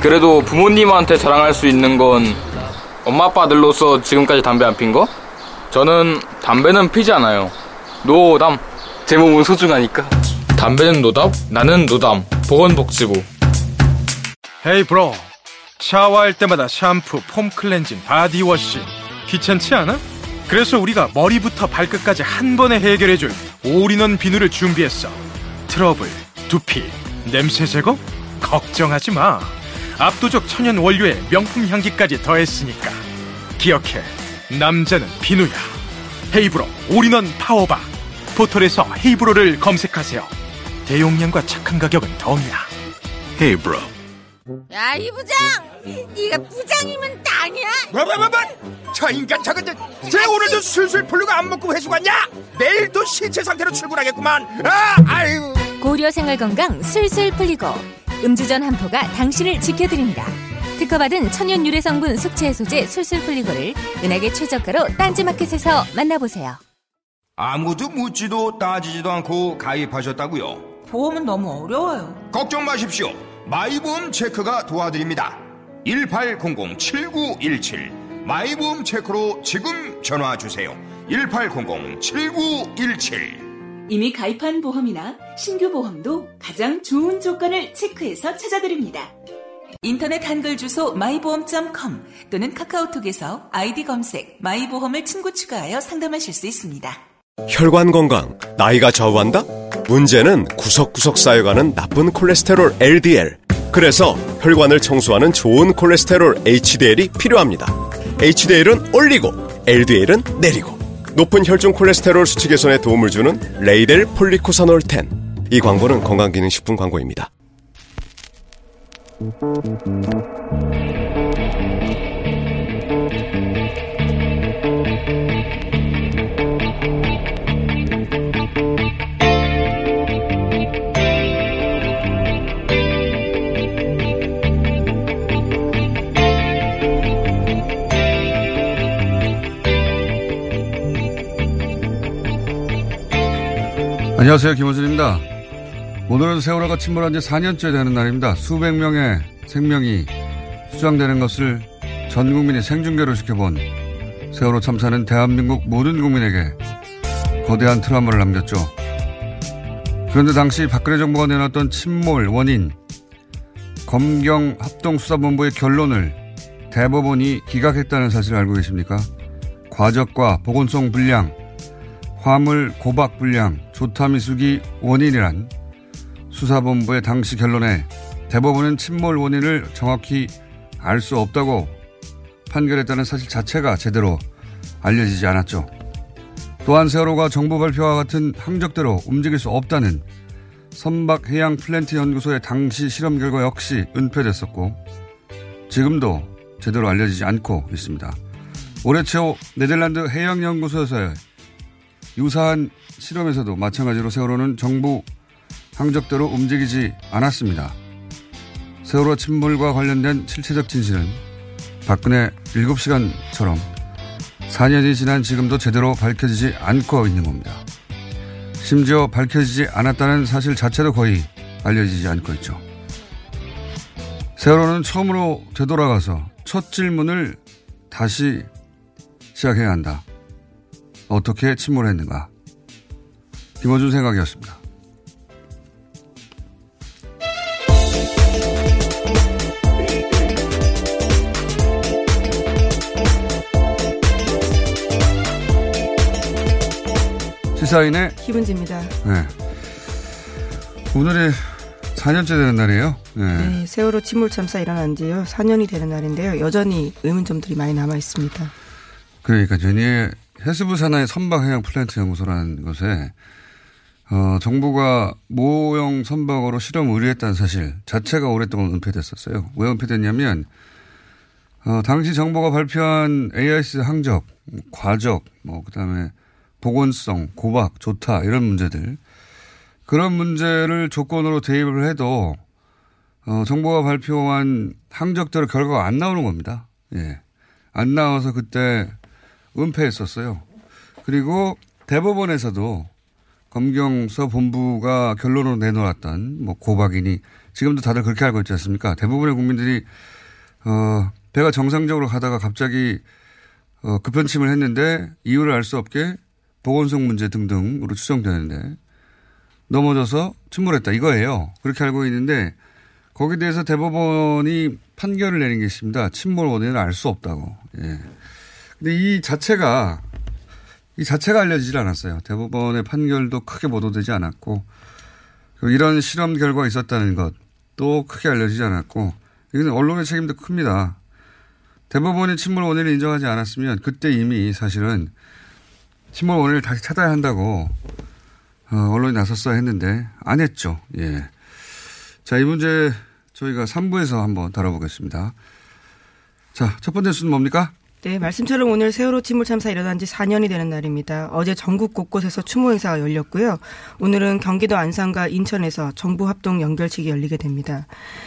그래도 부모님한테 자랑할 수 있는 건 엄마 아빠 아들로서 지금까지 담배 안 핀 거? 저는 담배는 피지 않아요. 노담. 제 몸은 소중하니까. 담배는 노답, 나는 노담. 보건복지부. Hey bro 샤워할 때마다 샴푸, 폼 클렌징, 바디워시 귀찮지 않아? 그래서 우리가 머리부터 발끝까지 한 번에 해결해줄 올인원 비누를 준비했어 트러블, 두피, 냄새 제거? 걱정하지 마 압도적 천연 원료에 명품 향기까지 더했으니까. 기억해 남자는 비누야. 헤이브로 올인원 파워바. 포털에서 헤이브로를 검색하세요. 대용량과 착한 가격은 덤이야. 헤이브로. 야, 이 부장! 네가 부장이면 땡이야? 뭐뭐뭐뭐? 저 인간 저건 쟤 오늘도 술술 풀리고 안 먹고 회수 갔냐? 내일도 신체 상태로 출근하겠구만. 아 아유. 고려 생활 건강 술술 풀리고 음주전 한 포가 당신을 지켜드립니다. 특허받은 천연 유래 성분 숙취 해소제 술술 풀리고를 은하계 최저가로 딴지마켓에서 만나보세요. 아무도 묻지도 따지지도 않고 가입하셨다고요 보험은 너무 어려워요. 걱정 마십시오 마이보험 체크가 도와드립니다 1800-7917 마이보험 체크로 지금 전화 주세요 1800-7917 이미 가입한 보험이나 신규 보험도 가장 좋은 조건을 체크해서 찾아드립니다. 인터넷 한글 주소 마이보험.com 또는 카카오톡에서 아이디 검색 마이보험을 친구 추가하여 상담하실 수 있습니다. 혈관 건강, 나이가 좌우한다? 문제는 구석구석 쌓여가는 나쁜 콜레스테롤 LDL. 그래서 혈관을 청소하는 좋은 콜레스테롤 HDL이 필요합니다. HDL은 올리고, LDL은 내리고. 높은 혈중 콜레스테롤 수치 개선에 도움을 주는 레이델 폴리코사놀 10. 이 광고는 건강기능식품 광고입니다. 안녕하세요. 김호준입니다. 오늘은 세월호가 침몰한 지 4년째 되는 날입니다. 수백 명의 생명이 수장되는 것을 전 국민이 생중계로 지켜본 세월호 참사는 대한민국 모든 국민에게 거대한 트라우마를 남겼죠. 그런데 당시 박근혜 정부가 내놨던 침몰 원인, 검경 합동수사본부의 결론을 대법원이 기각했다는 사실을 알고 계십니까? 과적과 보건성 불량, 화물 고박 불량, 조타 미숙이 원인이란 수사본부의 당시 결론에 대법원은 침몰 원인을 정확히 알 수 없다고 판결했다는 사실 자체가 제대로 알려지지 않았죠. 또한 세월호가 정부 발표와 같은 항적대로 움직일 수 없다는 선박해양 플랜트 연구소의 당시 실험 결과 역시 은폐됐었고 지금도 제대로 알려지지 않고 있습니다. 올해 초 네덜란드 해양연구소에서의 유사한 실험에서도 마찬가지로 세월호는 정부 항적대로 움직이지 않았습니다. 세월호 침몰과 관련된 실체적 진실은 박근혜 7시간처럼 4년이 지난 지금도 제대로 밝혀지지 않고 있는 겁니다. 심지어 밝혀지지 않았다는 사실 자체도 거의 알려지지 않고 있죠. 세월호는 처음으로 되돌아가서 첫 질문을 다시 시작해야 한다. 어떻게 침몰했는가? 김어준 생각이었습니다. 시사인의 김은지입니다. 네. 오늘이 4년째 되는 날이에요. 네. 네, 세월호 침몰 참사 일어난 지요 4년이 되는 날인데요. 여전히 의문점들이 많이 남아 있습니다. 그러니까 전에 해수부 산하의 선박해양 플랜트 연구소라는 곳에 어, 정부가 모형 선박으로 실험 의뢰했다는 사실 자체가 오랫동안 은폐됐었어요. 왜 은폐됐냐면 어, 당시 정부가 발표한 AIS 항적, 과적, 뭐, 그 다음에 보건성, 고박, 좋다, 이런 문제들. 그런 문제를 조건으로 대입을 해도, 어, 정부가 발표한 항적대로 결과가 안 나오는 겁니다. 예. 안 나와서 그때 은폐했었어요. 그리고 대법원에서도 검경서 본부가 결론으로 내놓았던 뭐 고박이니 지금도 다들 그렇게 알고 있지 않습니까? 대부분의 국민들이 어 배가 정상적으로 가다가 갑자기 어 급편침을 했는데 이유를 알 수 없게 보건성 문제 등등으로 추정되는데 넘어져서 침몰했다 이거예요. 그렇게 알고 있는데 거기에 대해서 대법원이 판결을 내린 게 있습니다. 침몰 원인을 알 수 없다고. 예. 근데 이 자체가 이 자체가 알려지질 않았어요. 대법원의 판결도 크게 보도되지 않았고 이런 실험 결과가 있었다는 것도 크게 알려지지 않았고 이건 언론의 책임도 큽니다. 대법원이 침몰 원인을 인정하지 않았으면 그때 이미 사실은 침몰 원인을 다시 찾아야 한다고 어, 언론이 나섰어야 했는데 안 했죠. 예. 자, 이 문제 저희가 3부에서 한번 다뤄보겠습니다. 자, 첫 번째 수는 뭡니까? 네, 말씀처럼 오늘 세월호 침몰 참사 일어난 지 4년이 되는 날입니다. 어제 전국 곳곳에서 추모 행사가 열렸고요. 오늘은 경기도 안산과 인천에서 정부 합동 연결식이 열리게 됩니다.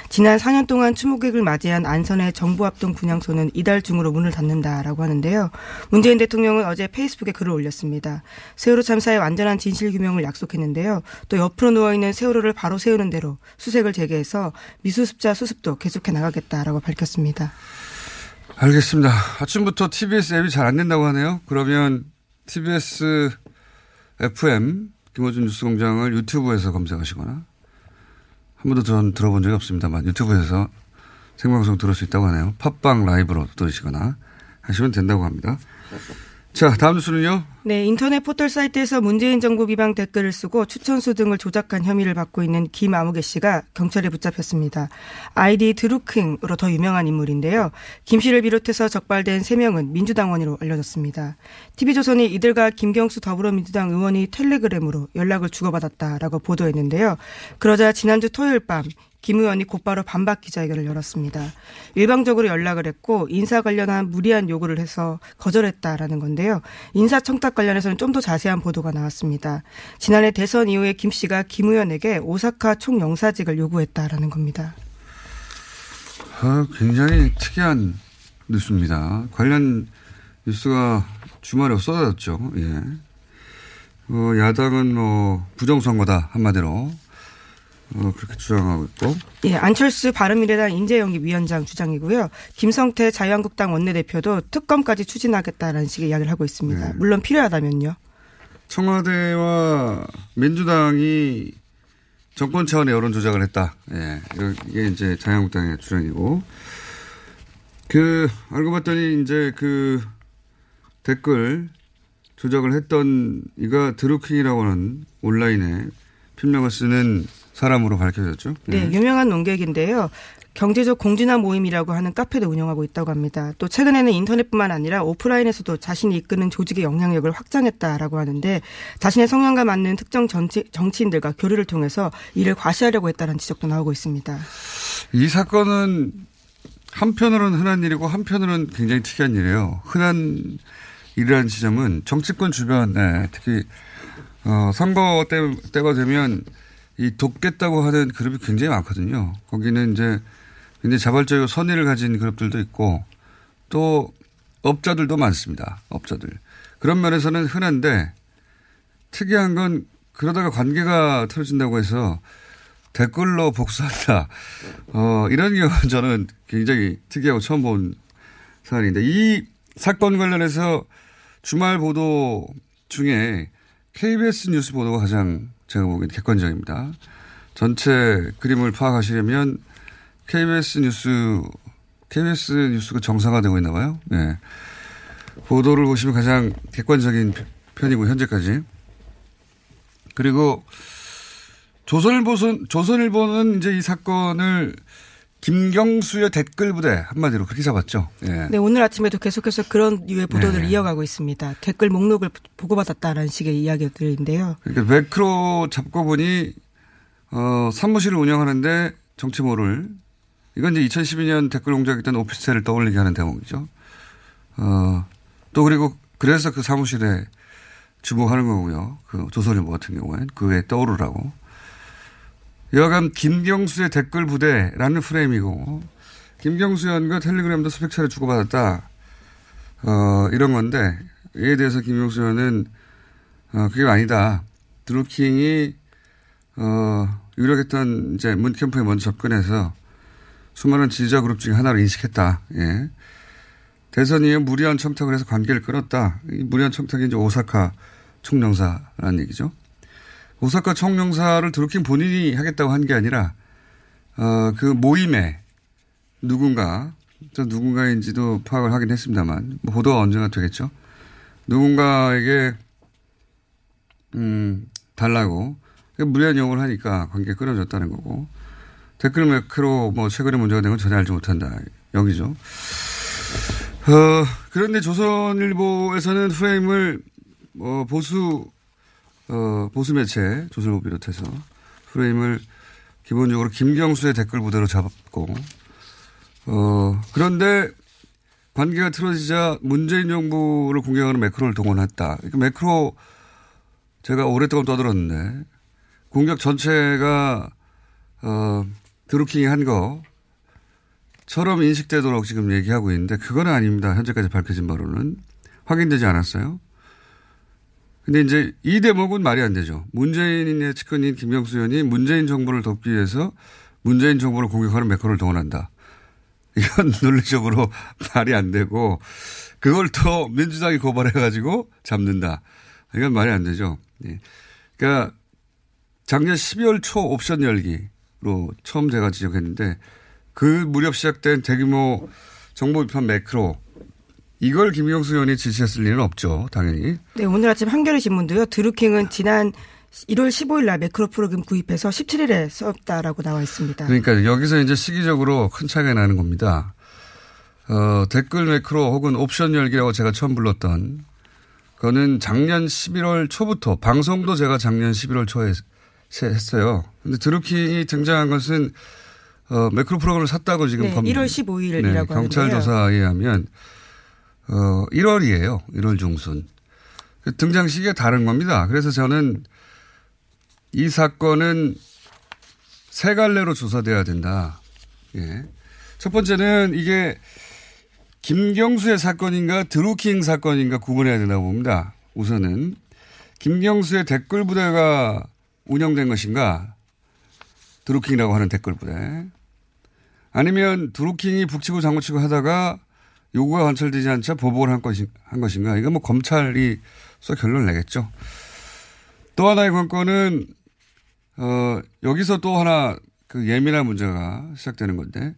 지난 4년 동안 추모객을 맞이한 안산의 정부 합동 분향소는 이달 중으로 문을 닫는다라고 하는데요. 문재인 대통령은 어제 페이스북에 글을 올렸습니다. 세월호 참사의 완전한 진실 규명을 약속했는데요. 또 옆으로 누워 있는 세월호를 바로 세우는 대로 수색을 재개해서 미수습자 수습도 계속해 나가겠다라고 밝혔습니다. 알겠습니다. 아침부터 TBS 앱이 잘 안 된다고 하네요. 그러면 TBS FM 김호준 뉴스공장을 유튜브에서 검색하시거나 한 번도 전 들어본 적이 없습니다만 유튜브에서 생방송 들을 수 있다고 하네요. 팟빵 라이브로 들으시거나 하시면 된다고 합니다. 자, 다음 뉴스는요. 네, 인터넷 포털 사이트에서 문재인 정부 비방 댓글을 쓰고 추천수 등을 조작한 혐의를 받고 있는 김아무개 씨가 경찰에 붙잡혔습니다. 아이디 드루킹으로 더 유명한 인물인데요. 김 씨를 비롯해서 적발된 3명은 민주당원으로 알려졌습니다. TV조선이 이들과 김경수 더불어민주당 의원이 텔레그램으로 연락을 주고받았다라고 보도했는데요. 그러자 지난주 토요일 밤 김 의원이 곧바로 반박 기자회견을 열었습니다. 일방적으로 연락을 했고 인사 관련한 무리한 요구를 해서 거절했다라는 건데요. 인사청탁 관련해서는 좀 더 자세한 보도가 나왔습니다. 지난해 대선 이후에 김 씨가 김 의원에게 오사카 총영사직을 요구했다라는 겁니다. 아, 굉장히 특이한 뉴스입니다. 관련 뉴스가 주말에 쏟아졌죠. 예. 어, 야당은 뭐 부정선거다 한마디로 어, 그렇게 주장하고 있고. 예, 안철수 바른미래당 인재영입 위원장 주장이고요. 김성태 자유한국당 원내대표도 특검까지 추진하겠다라는 식의 이야기를 하고 있습니다. 네. 물론 필요하다면요. 청와대와 민주당이 정권 차원의 여론 조작을 했다. 예, 이게 이제 자유한국당의 주장이고. 그 알고 봤더니 이제 그 댓글 조작을 했던 이가 드루킹이라고 하는 온라인에 필명을 쓰는 사람으로 밝혀졌죠. 네, 네, 유명한 농객인데요. 경제적 공진화 모임이라고 하는 카페도 운영하고 있다고 합니다. 또 최근에는 인터넷뿐만 아니라 오프라인에서도 자신이 이끄는 조직의 영향력을 확장했다라고 하는데 자신의 성향과 맞는 특정 정치, 정치인들과 교류를 통해서 이를 과시하려고 했다는 지적도 나오고 있습니다. 이 사건은 한편으로는 흔한 일이고 한편으로는 굉장히 특이한 일이에요. 흔한 일이라는 지점은 정치권 주변에 특히 어, 선거 때, 때가 되면 이 돕겠다고 하는 그룹이 굉장히 많거든요. 거기는 이제 굉장히 자발적이고 선의를 가진 그룹들도 있고 또 업자들도 많습니다. 업자들. 그런 면에서는 흔한데 특이한 건 그러다가 관계가 틀어진다고 해서 댓글로 복수한다. 어, 이런 경우는 저는 굉장히 특이하고 처음 본 사안인데 이 사건 관련해서 주말 보도 중에 KBS 뉴스 보도가 가장 제가 보기엔 객관적입니다. 전체 그림을 파악하시려면 KBS 뉴스, KBS 뉴스가 정상화되고 있나 봐요. 네. 보도를 보시면 가장 객관적인 편이고, 현재까지. 그리고 조선일보는, 조선일보는 이제 이 사건을 김경수의 댓글 부대 한마디로 그렇게 잡았죠. 예. 네, 오늘 아침에도 계속해서 그런 유의 보도들을 네. 이어가고 있습니다. 댓글 목록을 보고받았다라는 식의 이야기들인데요. 그러니까 매크로 잡고 보니 어, 사무실을 운영하는데 정치 모를 이건 이제 2012년 댓글 공작했던 오피스텔을 떠올리게 하는 대목이죠. 어, 또 그리고 그래서 그 사무실에 주목하는 거고요. 그 조선일보 같은 경우엔 그에 떠오르라고. 여간 김경수의 댓글 부대라는 프레임이고 김경수 의원과 텔레그램도 수백 차례 주고받았다. 어, 이런 건데 이에 대해서 김경수 의원은 어, 그게 아니다. 드루킹이 어, 유력했던 이제 문 캠프에 먼저 접근해서 수많은 지지자 그룹 중에 하나를 인식했다. 예. 대선 이후 무리한 청탁을 해서 관계를 끊었다. 이 무리한 청탁이 이제 오사카 총영사라는 얘기죠. 오사카 총영사를 드루킹 본인이 하겠다고 한 게 아니라 어, 그 모임에 누군가 저 누군가인지도 파악을 하긴 했습니다만 뭐 보도가 언젠가 되겠죠. 누군가에게 음 달라고 무리한 요구를 하니까 관계 끊어졌다는 거고 댓글 매크로 뭐 최근에 문제가 된 건 전혀 알지 못한다 여기죠. 어, 그런데 조선일보에서는 프레임을 어, 보수 어, 보수 매체 조선일보 비롯해서 프레임을 기본적으로 김경수의 댓글 부대로 잡았고 어, 그런데 관계가 틀어지자 문재인 정부를 공격하는 매크로를 동원했다. 그러니까 매크로 제가 오랫동안 떠들었는데 공격 전체가 어, 드루킹이 한 거처럼 인식되도록 지금 얘기하고 있는데 그건 아닙니다. 현재까지 밝혀진 바로는 확인되지 않았어요. 근데 이제 이 대목은 말이 안 되죠. 문재인의 측근인 김경수 의원이 문재인 정부를 돕기 위해서 문재인 정부를 공격하는 매크로를 동원한다. 이건 논리적으로 말이 안 되고 그걸 또 민주당이 고발해가지고 잡는다. 이건 말이 안 되죠. 예. 그러니까 작년 12월 초 옵션 열기로 처음 제가 지적했는데 그 무렵 시작된 대규모 정보 비판 매크로 이걸 김경수 의원이 지시했을 리는 없죠, 당연히. 네, 오늘 아침 한겨레 신문도요. 드루킹은 지난 1월 15일 날 매크로 프로그램 구입해서 17일에 썼다라고 나와 있습니다. 그러니까 여기서 이제 시기적으로 큰 차이가 나는 겁니다. 어, 댓글 매크로 혹은 옵션 열기라고 제가 처음 불렀던 그거는 작년 11월 초부터 방송도 제가 작년 11월 초에 했어요. 근데 드루킹이 등장한 것은 어, 매크로 프로그램을 샀다고 지금 네, 검, 1월 15일이라고 네, 경찰. 조사에 의하면 어, 1월이에요. 1월 중순. 그 등장 시기가 다른 겁니다. 그래서 저는 이 사건은 세 갈래로 조사돼야 된다. 예. 첫 번째는 이게 김경수의 사건인가 드루킹 사건인가 구분해야 된다고 봅니다. 우선은 김경수의 댓글 부대가 운영된 것인가 드루킹이라고 하는 댓글 부대 아니면 드루킹이 북치고 장구치고 하다가 요구가 관철되지 않자 보복을 한, 것인, 한 것인가 이건 뭐 검찰이 서 결론을 내겠죠. 또 하나의 관건은 어, 여기서 또 하나 그 예민한 문제가 시작되는 건데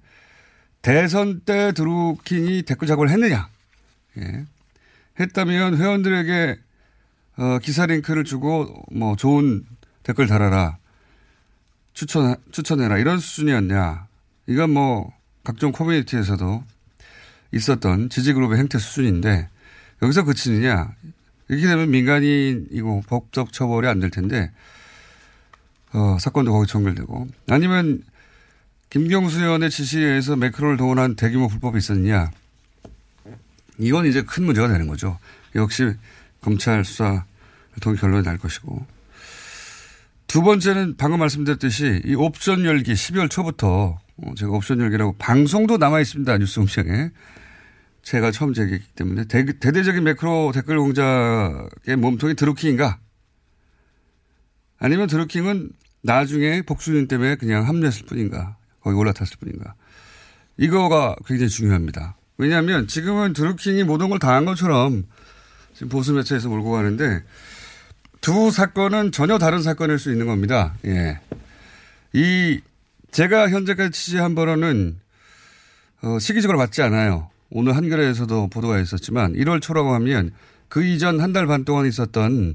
대선 때 드루킹이 댓글 작업을 했느냐. 예. 했다면 회원들에게 어, 기사 링크를 주고 뭐 좋은 댓글 달아라. 추천, 추천해라. 이런 수준이었냐. 이건 뭐 각종 커뮤니티에서도 있었던 지지그룹의 행태 수준인데 여기서 그치느냐. 이렇게 되면 민간인이고 법적 처벌이 안 될 텐데 어, 사건도 거기 전결되고 아니면 김경수 의원의 지시에 의해서 매크로를 동원한 대규모 불법이 있었느냐. 이건 이제 큰 문제가 되는 거죠. 역시 검찰 수사를 통해 결론이 날 것이고. 두 번째는 방금 말씀드렸듯이 이 옵션 열기 12월 초부터 어, 제가 옵션 열기라고 방송도 남아 있습니다. 뉴스 공장에. 제가 처음 제기했기 때문에 대, 대대적인 매크로 댓글 공작의 몸통이 드루킹인가? 아니면 드루킹은 나중에 복수님 때문에 그냥 합류했을 뿐인가? 거기 올라탔을 뿐인가? 이거가 굉장히 중요합니다. 왜냐하면 지금은 드루킹이 모든 걸다한 것처럼 지금 보수 매체에서 몰고 가는데 두 사건은 전혀 다른 사건일 수 있는 겁니다. 예. 이 제가 현재까지 취재한 바로는 어, 시기적으로 맞지 않아요. 오늘 한겨레에서도 보도가 있었지만 1월 초라고 하면 그 이전 한 달 반 동안 있었던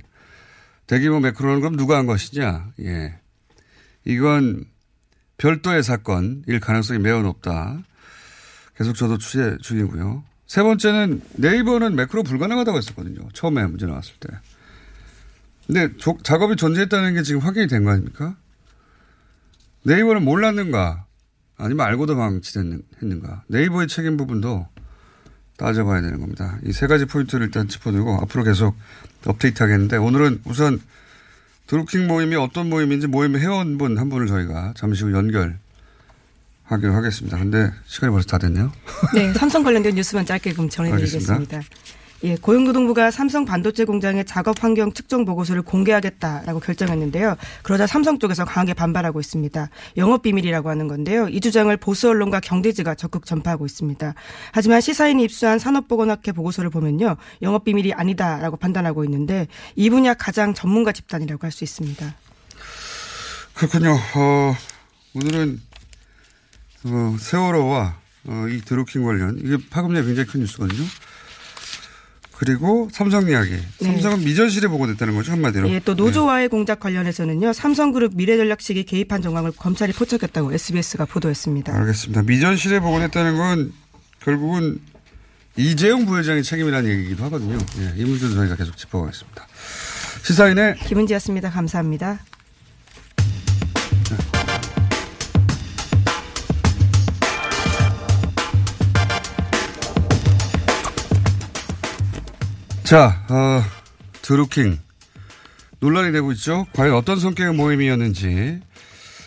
대규모 매크로는 그럼 누가 한 것이냐. 예. 이건 별도의 사건일 가능성이 매우 높다. 계속 저도 취재 중이고요. 세 번째는 네이버는 매크로 불가능하다고 했었거든요. 처음에 문제 나왔을 때. 근데 조, 작업이 존재했다는 게 지금 확인이 된 거 아닙니까? 네이버는 몰랐는가? 아니면 알고도 방치했는가. 네이버의 책임 부분도 따져봐야 되는 겁니다. 이 세 가지 포인트를 일단 짚어두고 앞으로 계속 업데이트 하겠는데 오늘은 우선 드루킹 모임이 어떤 모임인지 모임의 회원분 한 분을 저희가 잠시 후 연결 하기로 하겠습니다. 근데 시간이 벌써 다 됐네요. 네, 삼성 관련된 뉴스만 짧게 그럼 전해드리겠습니다. 예, 고용노동부가 삼성 반도체 공장의 작업 환경 측정 보고서를 공개하겠다라고 결정했는데요. 그러자 삼성 쪽에서 강하게 반발하고 있습니다. 영업 비밀이라고 하는 건데요. 이 주장을 보수 언론과 경제지가 적극 전파하고 있습니다. 하지만 시사인이 입수한 산업보건학회 보고서를 보면요. 영업 비밀이 아니다라고 판단하고 있는데 이 분야 가장 전문가 집단이라고 할 수 있습니다. 그렇군요. 어, 오늘은 어, 세월호와 어, 이 드루킹 관련 이게 파급력이 굉장히 큰 뉴스거든요. 그리고 삼성 이야기. 네. 삼성은 미전실에 보고됐다는 거죠 한마디로. 예, 또 노조와의 공작 관련해서는요. 삼성그룹 미래전략실이 개입한 정황을 검찰이 포착했다고 SBS가 보도했습니다. 알겠습니다. 미전실에 보고됐다는 건 결국은 이재용 부회장의 책임이라는 얘기이기도 하거든요. 예, 이 문제도 저희가 계속 짚어가겠습니다. 시사인의 김은지였습니다. 감사합니다. 자, 어, 드루킹 논란이 되고 있죠. 과연 어떤 성격의 모임이었는지,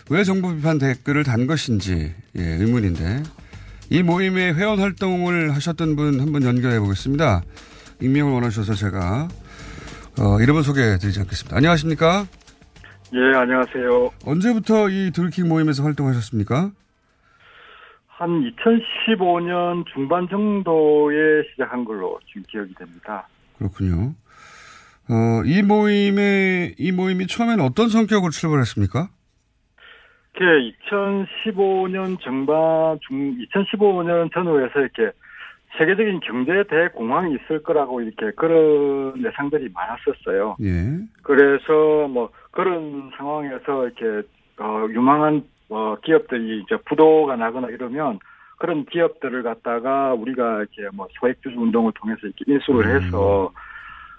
왜 정부 비판 댓글을 단 것인지 예, 의문인데 이 모임의 회원 활동을 하셨던 분한분 연결해 보겠습니다. 익명을 원하셔서 제가 어, 이름은 소개해 드리지 않겠습니다. 안녕하십니까? 예, 안녕하세요. 언제부터 이 드루킹 모임에서 활동하셨습니까? 한 2015년 중반 정도에 시작한 걸로 지금 기억이 됩니다. 그렇군요. 어, 이 모임에, 이 모임이 처음에는 어떤 성격으로 출발했습니까? 그 2015년 정반, 중, 2015년 전후에서 이렇게 세계적인 경제 대공황이 있을 거라고 이렇게 그런 예상들이 많았었어요. 예. 그래서 뭐 그런 상황에서 이렇게 어 유망한 어 기업들이 이제 부도가 나거나 이러면 그런 기업들을 갖다가 우리가 이렇게 뭐 소액주주 운동을 통해서 이렇게 인수를 해서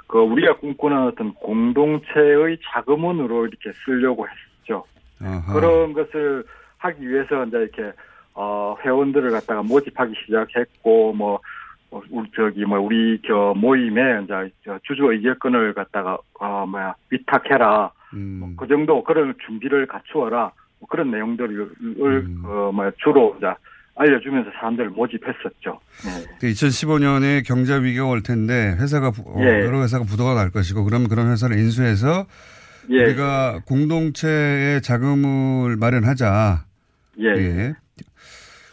그 우리가 꿈꾸는 어떤 공동체의 자금원으로 이렇게 쓰려고 했죠. 아하. 그런 것을 하기 위해서 이제 이렇게 어 회원들을 갖다가 모집하기 시작했고 뭐 어, 우리 저기 뭐 우리 저 모임에 이제 저 주주 의결권을 갖다가 어 뭐야 위탁해라 음. 그 정도 그런 준비를 갖추어라 뭐 그런 내용들을 어 뭐야 주로 이제 알려주면서 사람들을 모집했었죠. 네. 2015년에 경제 위기가 올 텐데 회사가 부- 어, 예. 여러 회사가 부도가 날 것이고 그러면 그런 회사를 인수해서 예. 우리가 공동체의 자금을 마련하자. 예.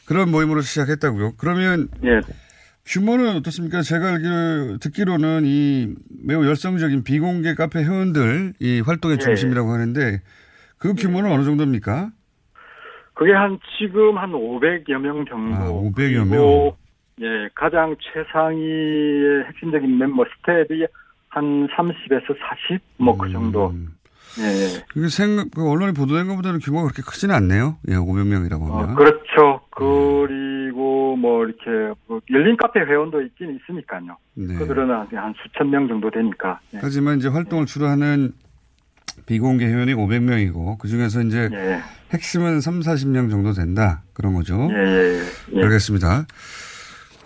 그런 모임으로 시작했다고요. 그러면 예. 규모는 어떻습니까? 제가 알기로 듣기로는 이 매우 열성적인 비공개 카페 회원들 이 활동의 예. 중심이라고 하는데 그 규모는 어느 정도입니까? 그게 한 지금 한 500여 명 정도. 아, 500여 명. 예, 가장 최상위의 핵심적인 멤버 스텝이 한 30에서 40? 뭐 음. 그 정도. 예. 그게 생, 그 언론에 보도된 것보다는 규모가 그렇게 크지는 않네요. 예, 500명이라고 어, 하면. 그렇죠. 그리고 뭐 이렇게 뭐 열린 카페 회원도 있긴 있으니까요. 네. 그들은 한, 한 수천 명 정도 되니까. 예. 하지만 이제 활동을 주로 하는 비공개 회원이 500명이고 그 중에서 이제 예. 핵심은 핵심은 3, 40명 정도 된다. 그런 거죠. 예, 예, 예. 알겠습니다.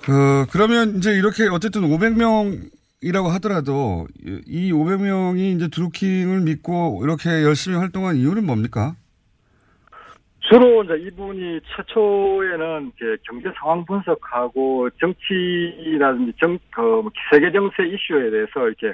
그, 그러면 이제 이렇게 어쨌든 500명이라고 하더라도 이- 이 500명이 이제 드루킹을 믿고 이렇게 열심히 활동한 이유는 뭡니까? 주로 이제 이분이 최초에는 경제 상황 분석하고 정치라든지 정, 그 세계 정세 이슈에 대해서 이렇게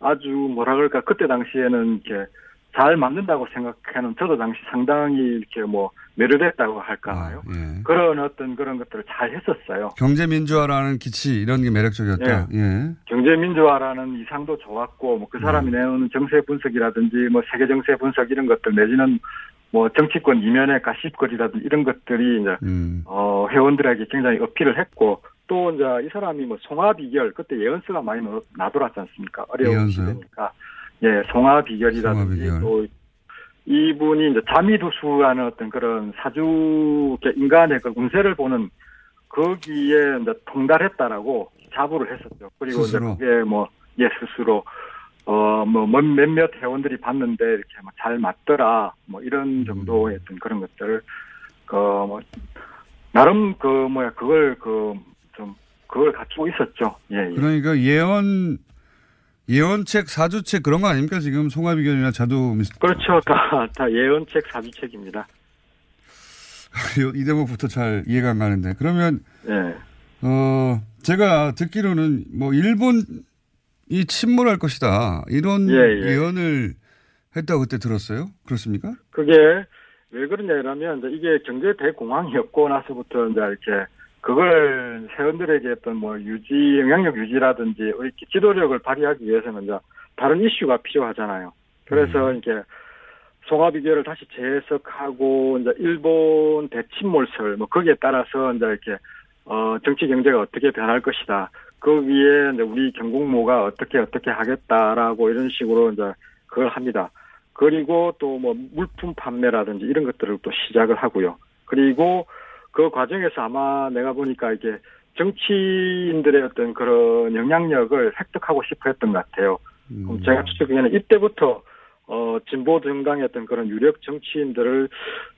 아주 뭐라 그럴까 그때 당시에는 이렇게 잘 맞는다고 생각하는 저도 당시 상당히 이렇게 뭐 매료됐다고 할까요? 예. 그런 어떤 그런 것들을 잘 했었어요. 경제 민주화라는 기치 이런 게 매력적이었다. 예. 경제 민주화라는 이상도 좋았고 뭐 그 사람이 내놓는 정세 분석이라든지 뭐 세계 정세 분석 이런 것들 내지는 뭐 정치권 이면의 가십거리라든지 이런 것들이 이제 음. 어 회원들에게 굉장히 어필을 했고 또 이제 이 사람이 뭐 송화 비결 그때 예언서가 많이 나- 나돌았지 않습니까? 어려운 예언서요? 시대니까 예 송화 비결이라든지 송화 비결. 또 이분이 이제 자미두수하는 어떤 그런 사주 인간의 그 운세를 보는 거기에 이제 통달했다라고 자부를 했었죠. 그리고 스스로? 이제 그게 뭐 예 스스로 어뭐 몇몇 회원들이 봤는데 이렇게 뭐잘 맞더라 뭐 음. 이런 정도의 어떤 그런 것들을 그뭐 나름 그 뭐야 그걸 그 좀 그걸 갖추고 있었죠. 예. 예. 그러니까 예언 예언책 사주책 그런 거 아닙니까 지금 송화비견이나 자두 미스 그렇죠. 다, 다 예언책, 사주책입니다. 이 대목부터 잘 이해가 안 가는데 그러면 예. 어 제가 듣기로는 뭐 일본이 침몰할 것이다 이런 예, 예. 예언을 했다고 그때 들었어요 그렇습니까? 그게 왜 그러냐면 이제 이게 경제 대공황이었고 나서부터 이제 이렇게 그걸 세원들에게 어떤 뭐 유지 영향력 유지라든지 이렇게 지도력을 발휘하기 위해서는 이제 다른 이슈가 필요하잖아요. 그래서 이게 송화비교를 다시 재해석하고 이제 일본 대침몰설 뭐 거기에 따라서 이제 이렇게 어 정치 경제가 어떻게 변할 것이다. 거기에 이제 우리 경국모가 어떻게 어떻게 하겠다라고 이런 식으로 이제 그걸 합니다. 그리고 또 뭐 물품 판매라든지 이런 것들을 또 시작을 하고요. 그리고 그 과정에서 아마 내가 보니까 이게 정치인들의 어떤 그런 영향력을 획득하고 싶어 했던 것 같아요. 그럼 제가 추측하기에는 이때부터 어 진보 정당의 어떤 그런 유력 정치인들을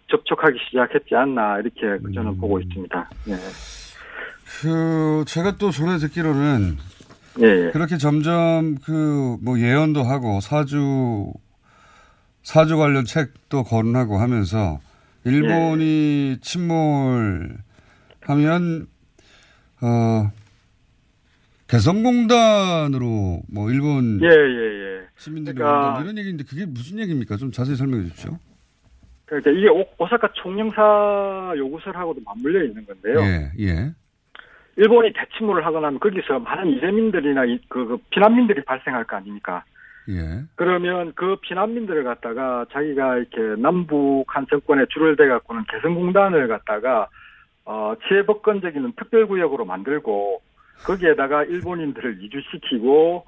접촉하기 시작했지 않나 이렇게 저는 보고 있습니다. 예. 그 제가 또 전에 듣기로는 예. 그렇게 점점 그 뭐 예언도 하고 사주 사주 관련 책도 거론하고 하면서 일본이 침몰하면 어 개성공단으로 뭐 일본 예, 예, 예. 시민들이 그러니까- 온다 이런 얘기인데 그게 무슨 얘기입니까? 좀 자세히 설명해 주십시오. 그러니까 이게 오, 오사카 총영사 요구설하고도 맞물려 있는 건데요. 예, 예. 일본이 대침몰을 하거나 하면 거기서 많은 이재민들이나 이- 그, 그 피난민들이 발생할 거 아닙니까? 예. 그러면 그 피난민들을 갖다가 자기가 이렇게 남북 한 정권에 줄을 대 갖고는 개성공단을 갖다가 어 치해법권적인 특별구역으로 만들고 거기에다가 일본인들을 이주시키고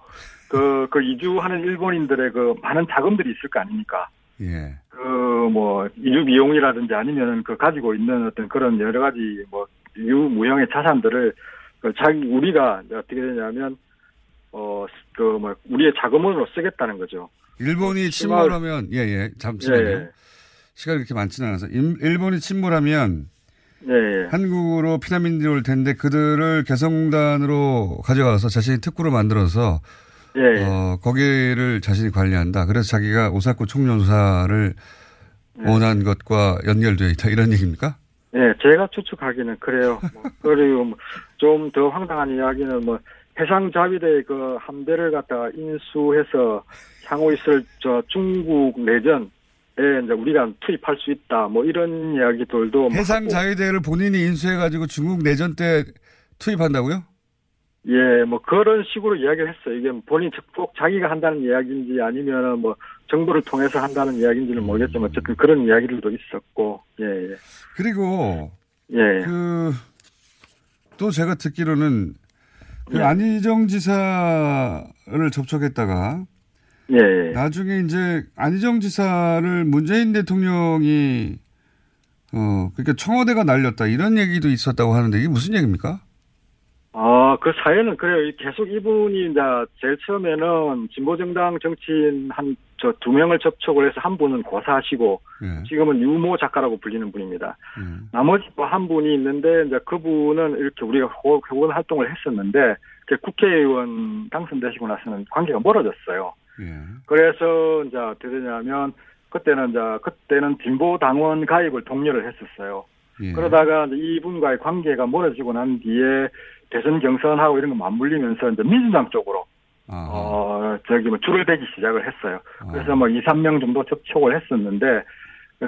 그, 그 이주하는 일본인들의 그 많은 자금들이 있을 거 아닙니까? 예. 그뭐 이주 비용이라든지 아니면은 그 가지고 있는 어떤 그런 여러 가지 뭐 유무형의 자산들을 그 자기 우리가 어떻게 되냐면 어 그 뭐 우리의 자금으로 쓰겠다는 거죠. 일본이 침몰하면 예, 예. 잠시만요. 예. 시간이 그렇게 많지는 않아서 일- 일본이 침몰하면 예, 예. 한국으로 피난민들이 올 텐데 그들을 개성공단으로 가져가서 자신이 특구를 만들어서 예, 예. 어, 거기를 자신이 관리한다. 그래서 자기가 오사쿠 총련사를 원한 것과 연결되어 있다. 이런 얘기입니까? 예, 제가 추측하기는 그래요. 뭐, 그리고 좀더 황당한 이야기는 뭐 해상자위대 그 함대를 갖다가 인수해서 향후 있을 저 중국 내전에 이제 우리가 투입할 수 있다. 뭐 이런 이야기들도 뭐 해상. 자위대를 본인이 인수해 가지고 중국 내전 때 투입한다고요? 예, 뭐 그런 식으로 이야기를 했어요. 이게 본인 꼭 자기가 한다는 이야기인지 아니면은 뭐 정부를 통해서 한다는 이야기인지는 모르겠지만 어쨌든 그런 이야기들도 있었고, 예, 예. 그리고 예. 그 또 제가 듣기로는 그 예. 안희정 지사를 접촉했다가 예, 예. 나중에 이제 안희정 지사를 문재인 대통령이 어 그러니까 청와대가 날렸다 이런 얘기도 있었다고 하는데 이게 무슨 얘기입니까? 아, 그 사연은 그래요. 이 계속 이분이 이제 제일 처음에는 진보정당 정치인 한, 저 두 명을 접촉을 해서 한 분은 고사하시고, 예. 지금은 유모 작가라고 불리는 분입니다. 음. 나머지 또 한 분이 있는데, 이제 그분은 이렇게 우리가 호- 호원 활동을 했었는데, 그 국회의원 당선되시고 나서는 관계가 멀어졌어요. 예. 그래서 이제 어떻게 되냐면, 그때는 이제, 그때는 진보 당원 가입을 독려를 했었어요. 예. 그러다가 이분과의 관계가 멀어지고 난 뒤에 대선 경선하고 이런 거 맞물리면서 이제 민주당 쪽으로 아, 어 저기 뭐 줄을 대기 시작을 했어요. 그래서 뭐 2, 3명 정도 접촉을 했었는데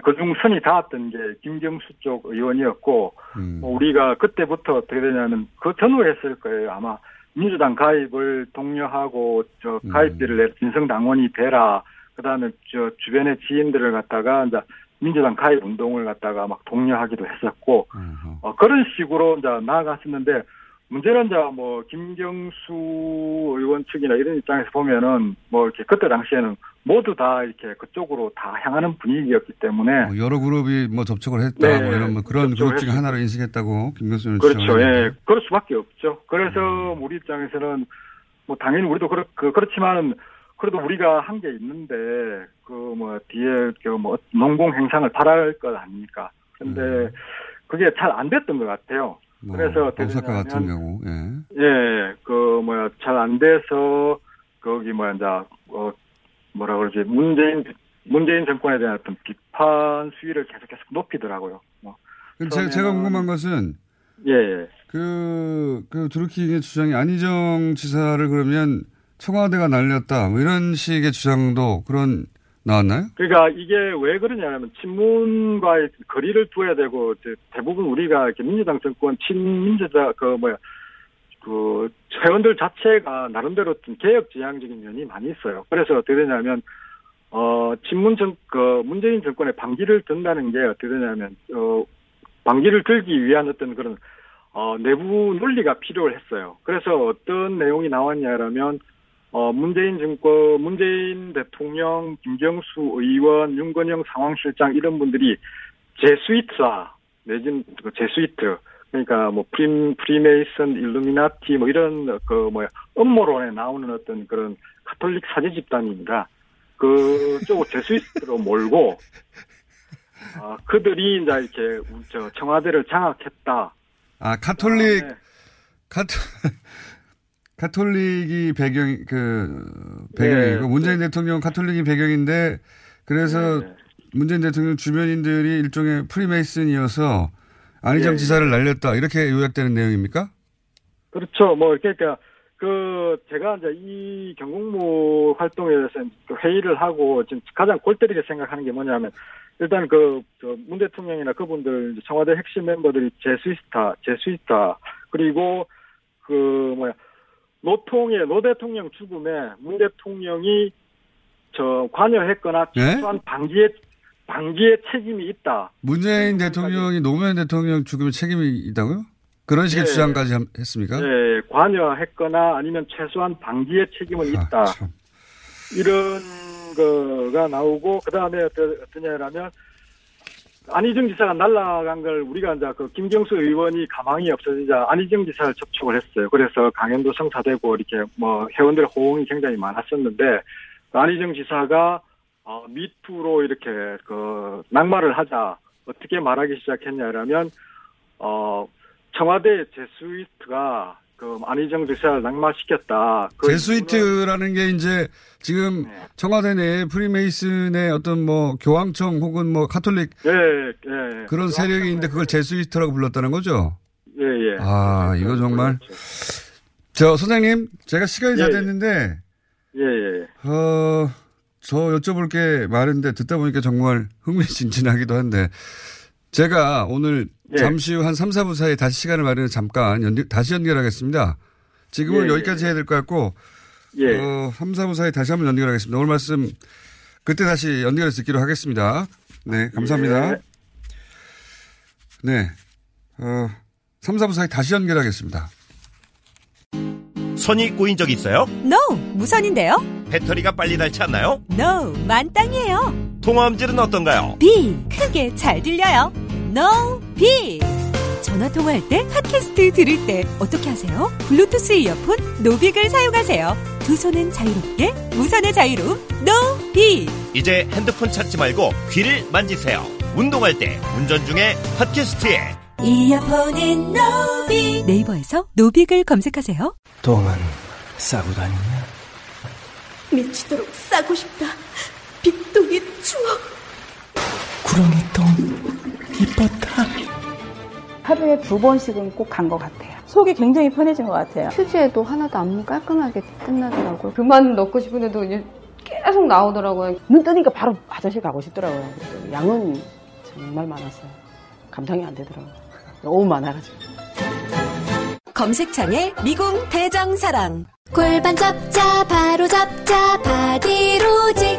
그중 선이 닿았던 게 김경수 쪽 의원이었고 음. 뭐 우리가 그때부터 어떻게 되냐면 그 전후에 했을 거예요. 아마 민주당 가입을 독려하고 저 가입비를 내 진성 당원이 되라. 그다음에 저 주변의 지인들을 갖다가 이제 민주당 가입 운동을 갖다가 막 독려하기도 했었고 어, 그런 식으로 이제 나아갔었는데 문제는 이제 뭐 김경수 의원 측이나 이런 입장에서 보면은 뭐 이렇게 그때 당시에는 모두 다 이렇게 그쪽으로 다 향하는 분위기였기 때문에 뭐 여러 그룹이 뭐 접촉을 했다 네, 뭐 이런 뭐 그런 그룹 중에 했습니다. 하나로 인식했다고 김경수 의원 그렇죠. 예. 그럴 수밖에 없죠. 그래서 우리 입장에서는 뭐 당연히 우리도 그렇, 그, 그렇지만은 그래도 우리가 한 게 있는데 그 뭐 뒤에 그뭐 농공 행상을 바랄 것 아닙니까? 근데 그게 잘 안 됐던 것 같아요. 뭐, 그래서 오사카 같은 경우. 예. 예, 그 뭐야 잘 안 돼서 거기 뭐야 이제 어 뭐라 그러지 문재인 문재인 정권에 대한 어떤 비판 수위를 계속 계속 높이더라고요. 뭐. 근데 제가, 제가 궁금한 것은 예, 예. 그, 그 드루킹의 주장이 안희정 지사를 그러면 청와대가 날렸다 뭐 이런 식의 주장도 그런 나왔나요? 그러니까 이게 왜 그러냐면 친문과의 거리를 두어야 되고 대부분 우리가 이렇게 민주당 정권 친민주자 그 뭐야 그 회원들 자체가 나름대로 좀 개혁 지향적인 면이 많이 있어요. 그래서 어떻게 되냐면 어 친문 정그 문재인 정권의 방귀를 든다는 게 어떻게 되냐면 어 방귀를 들기 위한 어떤 그런 어 내부 논리가 필요했어요. 그래서 어떤 내용이 나왔냐라면 어, 문재인 정권, 문재인 대통령, 김경수 의원, 윤건영 상황실장 이런 분들이 제스위트사 내진 그 제스위트 그러니까 뭐 프림 프리메이슨, 일루미나티 뭐 이런 그 뭐야 음모론에 나오는 어떤 그런 가톨릭 사제 집단입니다. 그쪽 제스위트로 몰고 아, 그들이 이제 이렇게 저 청와대를 장악했다. 아, 카톨릭, 그다음에 카톨, 카톨릭이 배경, 그, 배경이고, 네, 문재인 대통령 카톨릭이 배경인데, 그래서 네. 문재인 대통령 주변인들이 일종의 프리메이슨이어서 안희정 예, 지사를 날렸다. 이렇게 요약되는 내용입니까? 그렇죠. 뭐 그러니까 그 제가 이제 이 경공무 활동에 대해서 그 회의를 하고 지금 가장 골 때리게 생각하는 게 뭐냐면 일단 그 문 대통령이나 그분들 청와대 핵심 멤버들이 제스위스타, 제스위타 그리고 그 뭐야 노통의 노 대통령 죽음에 문 대통령이 저 관여했거나 예? 최소한 방기에 방기에 책임이 있다. 문재인 대통령이 노무현 대통령 죽음에 책임이 있다고요? 그런 식의 예. 주장까지 함- 했습니까? 예, 관여했거나 아니면 최소한 방기의 책임은 있다. 아, 참. 이런 거가 나오고 그 다음에 어떠냐라면 안희정 지사가 날라간 걸 우리가 이제 그 김경수 의원이 가망이 없어지자 안희정 지사를 접촉을 했어요. 그래서 강연도 성사되고 이렇게 뭐 회원들의 호응이 굉장히 많았었는데 그 안희정 지사가 어, 미투로 이렇게 그 낙마를 하자 어떻게 말하기 시작했냐라면 어 청와대 제스위트가 그 안희정 지사를 낙마시켰다. 그 제스위트라는 게 이제 지금 네. 청와대 내에 프리메이슨의 어떤 뭐 교황청 혹은 뭐 카톨릭 예, 예. 그런 세력이 있는데 그걸 제스위트라고 불렀다는 거죠? 예, 예. 아, 이거 정말. 저 선생님, 제가 시간이 다 예, 예. 됐는데, 예, 예. 어, 저 여쭤볼 게 많은데 듣다 보니까 정말 흥미진진하기도 한데, 제가 오늘 예. 잠시 후 한 3, 4분 사이에 다시 시간을 마련해 잠깐 연결, 다시 연결하겠습니다. 지금은 예, 여기까지 해야 될 것 같고, 예. 어, 3, 4분 사이에 다시 한번 연결하겠습니다. 오늘 말씀 그때 다시 연결해서 듣기로 하겠습니다. 네, 감사합니다. 예. 네. 어, 3, 4분 사이 다시 연결하겠습니다. 손이 꼬인 적 있어요? No, 무선인데요? 배터리가 빨리 닳지 않나요? No, 만땅이에요. 통화음질은 어떤가요? B, 크게 잘 들려요. No, B. 전화 통화할 때, 팟캐스트 들을 때 어떻게 하세요? 블루투스 이어폰, 노빅을 사용하세요. 두 손은 자유롭게, 무선의 자유로움, No, B. 이제 핸드폰 찾지 말고 귀를 만지세요. 운동할 때, 운전 중에 팟캐스트에 이어폰인 노빅. 네이버에서 노빅을 검색하세요. 똥은 싸고 다니냐? 미치도록 싸고 싶다. 빅동의 추억. 구렁이 똥 이뻤다. 하루에 두 번씩은 꼭 간 것 같아요. 속이 굉장히 편해진 것 같아요. 휴지에도 하나도 안 깔끔하게 끝나더라고요. 그만 넣고 싶은데도 이제 계속 나오더라고요. 눈 뜨니까 바로 화장실 가고 싶더라고요. 양은 정말 많았어요. 감당이 안 되더라고요. 너무 많아가지고. 검색창에 미궁 대장사랑. 골반 잡자 바로 잡자 바디로직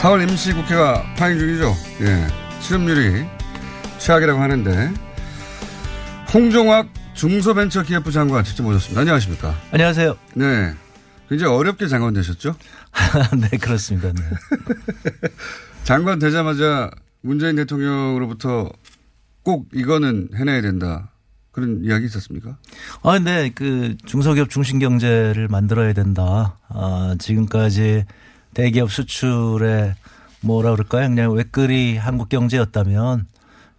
4월 임시 국회가 파행 중이죠. 예. 실업률이 최악이라고 하는데 홍종학 중소벤처기업부 장관 직접 모셨습니다. 안녕하십니까? 안녕하세요. 네. 굉장히 어렵게 장관 되셨죠? 네, 그렇습니다. 네. 장관 되자마자 문재인 대통령으로부터 꼭 이거는 해내야 된다. 그런 이야기 있었습니까? 아, 근데 그 중소기업 중심경제를 만들어야 된다. 아, 지금까지 대기업 수출에 뭐라 그럴까요? 그냥 외끌이 한국 경제였다면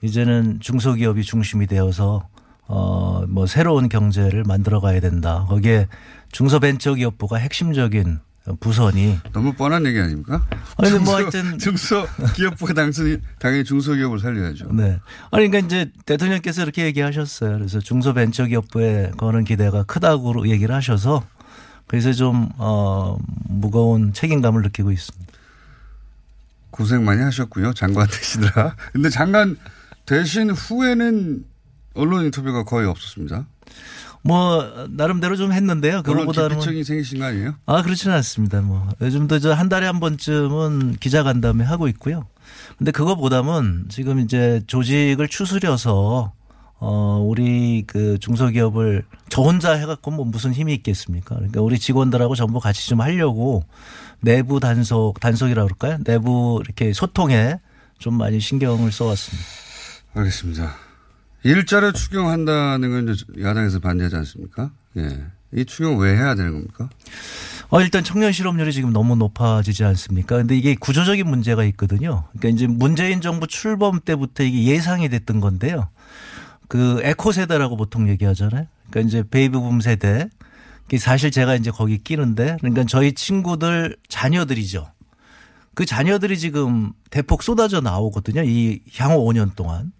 이제는 중소기업이 중심이 되어서 어, 뭐 새로운 경제를 만들어 가야 된다. 거기에 중소벤처기업부가 핵심적인 부선이 너무 뻔한 얘기 아닙니까? 아니 중소, 뭐 하여튼 중소기업부가 당연히 당연히 중소기업을 살려야죠. 네. 아니 그러니까 이제 대통령께서 이렇게 얘기하셨어요. 그래서 중소벤처기업부에 거는 기대가 크다고 얘기를 하셔서 그래서 좀, 어, 무거운 책임감을 느끼고 있습니다. 고생 많이 하셨고요. 장관 되시느라. 근데 장관 되신 후에는 언론 인터뷰가 거의 없었습니다. 뭐 나름대로 좀 했는데요. 그거보다는 기피증이 생기신 거 아니에요? 아 그렇지는 않습니다. 뭐 요즘도 저 한 달에 한 번쯤은 기자 간담회 하고 있고요. 근데 그거보다는 지금 이제 조직을 추스려서 어, 우리 그 중소기업을 저 혼자 해갖고 뭐 무슨 힘이 있겠습니까? 그러니까 우리 직원들하고 전부 같이 좀 하려고 내부 단속, 단속이라고 그럴까요? 내부 이렇게 소통에 좀 많이 신경을 써왔습니다. 알겠습니다. 일자를 추경한다는 건 야당에서 반대하지 않습니까? 예. 이 추경 왜 해야 되는 겁니까? 어, 일단 청년 실업률이 지금 너무 높아지지 않습니까? 근데 이게 구조적인 문제가 있거든요. 그러니까 이제 문재인 정부 출범 때부터 이게 예상이 됐던 건데요. 그 에코 세대라고 보통 얘기하잖아요. 그러니까 이제 베이비붐 세대. 사실 제가 이제 거기 끼는데 그러니까 저희 친구들 자녀들이죠. 그 자녀들이 지금 대폭 쏟아져 나오거든요. 이 향후 5년 동안.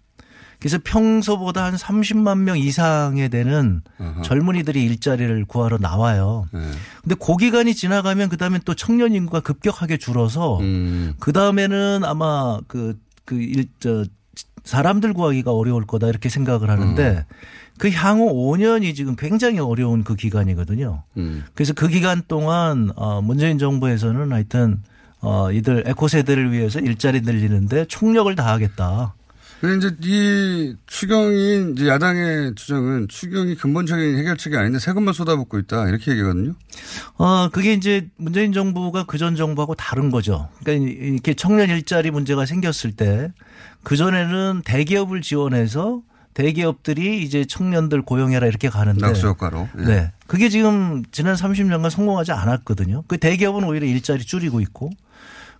그래서 평소보다 한 30만 명 이상에 되는 어허. 젊은이들이 일자리를 구하러 나와요. 네. 근데 고 기간이 지나가면 그다음에 또 청년 인구가 급격하게 줄어서 음. 그다음에는 아마 그 그 일 저 사람들 구하기가 어려울 거다 이렇게 생각을 하는데 음. 그 향후 5년이 지금 굉장히 어려운 그 기간이거든요. 음. 그래서 그 기간 동안 어 문재인 정부에서는 하여튼 어 이들 에코 세대를 위해서 일자리 늘리는데 총력을 다하겠다. 근데 이제 이 추경이 이제 야당의 주장은 추경이 근본적인 해결책이 아닌데 세금만 쏟아붓고 있다 이렇게 얘기거든요. 어 그게 이제 문재인 정부가 그전 정부하고 다른 거죠. 그러니까 이렇게 청년 일자리 문제가 생겼을 때 그 전에는 대기업을 지원해서 대기업들이 이제 청년들 고용해라 이렇게 가는데 낙수 효과로. 예. 네. 그게 지금 지난 30년간 성공하지 않았거든요. 그 대기업은 오히려 일자리 줄이고 있고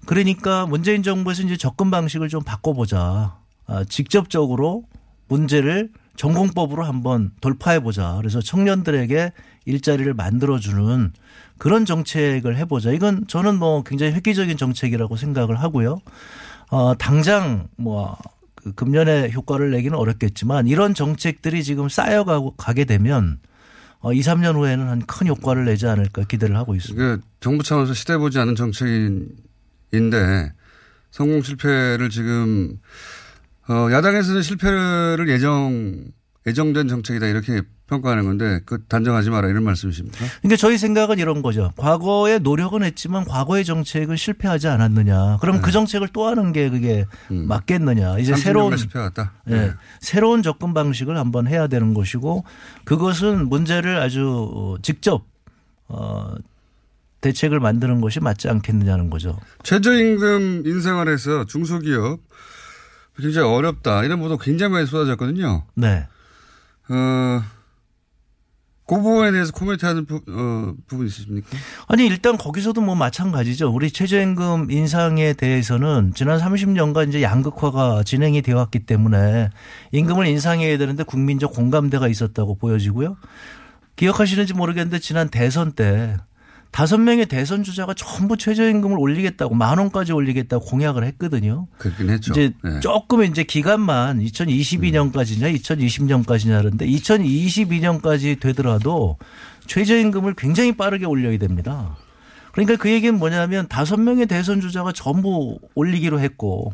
그러니까 문재인 정부에서 이제 접근 방식을 좀 바꿔보자. 아, 직접적으로 문제를 전공법으로 한번 돌파해 보자. 그래서 청년들에게 일자리를 만들어주는 그런 정책을 해보자. 이건 저는 뭐 굉장히 획기적인 정책이라고 생각을 하고요. 어, 당장 뭐, 그 금년에 효과를 내기는 어렵겠지만 이런 정책들이 지금 쌓여가고 가게 되면 어, 2, 3년 후에는 한 큰 효과를 내지 않을까 기대를 하고 있습니다. 그 정부 차원에서 시대 보지 않은 정책인데 성공 실패를 지금 어, 야당에서는 실패를 예정 예정된 정책이다 이렇게 평가하는 건데 그 단정하지 마라 이런 말씀이십니까? 그러니까 저희 생각은 이런 거죠. 과거에 노력은 했지만 과거의 정책은 실패하지 않았느냐. 그럼 네. 그 정책을 또 하는 게 그게 음. 맞겠느냐. 이제 새로운 실패했다. 네. 네. 새로운 접근 방식을 한번 해야 되는 것이고 그것은 문제를 아주 직접 어 대책을 만드는 것이 맞지 않겠느냐는 거죠. 최저임금 인상을해서 중소기업 굉장히 어렵다 이런 보도 굉장히 많이 쏟아졌거든요. 네. 어, 그 부분에 대해서 코멘트 하는 부, 어, 부분 있으십니까? 아니 일단 거기서도 뭐 마찬가지죠. 우리 최저임금 인상에 대해서는 지난 30년간 이제 양극화가 진행이 되어 왔기 때문에 임금을 인상해야 되는데 국민적 공감대가 있었다고 보여지고요. 기억하시는지 모르겠는데 지난 대선 때 다섯 명의 대선 주자가 전부 최저임금을 올리겠다고 만 원까지 올리겠다고 공약을 했거든요. 그렇긴 했죠. 이제 네. 조금 이제 기간만 2022년까지냐 2020년까지냐는데 2022년까지 되더라도 최저임금을 굉장히 빠르게 올려야 됩니다. 그러니까 그 얘기는 뭐냐면 다섯 명의 대선 주자가 전부 올리기로 했고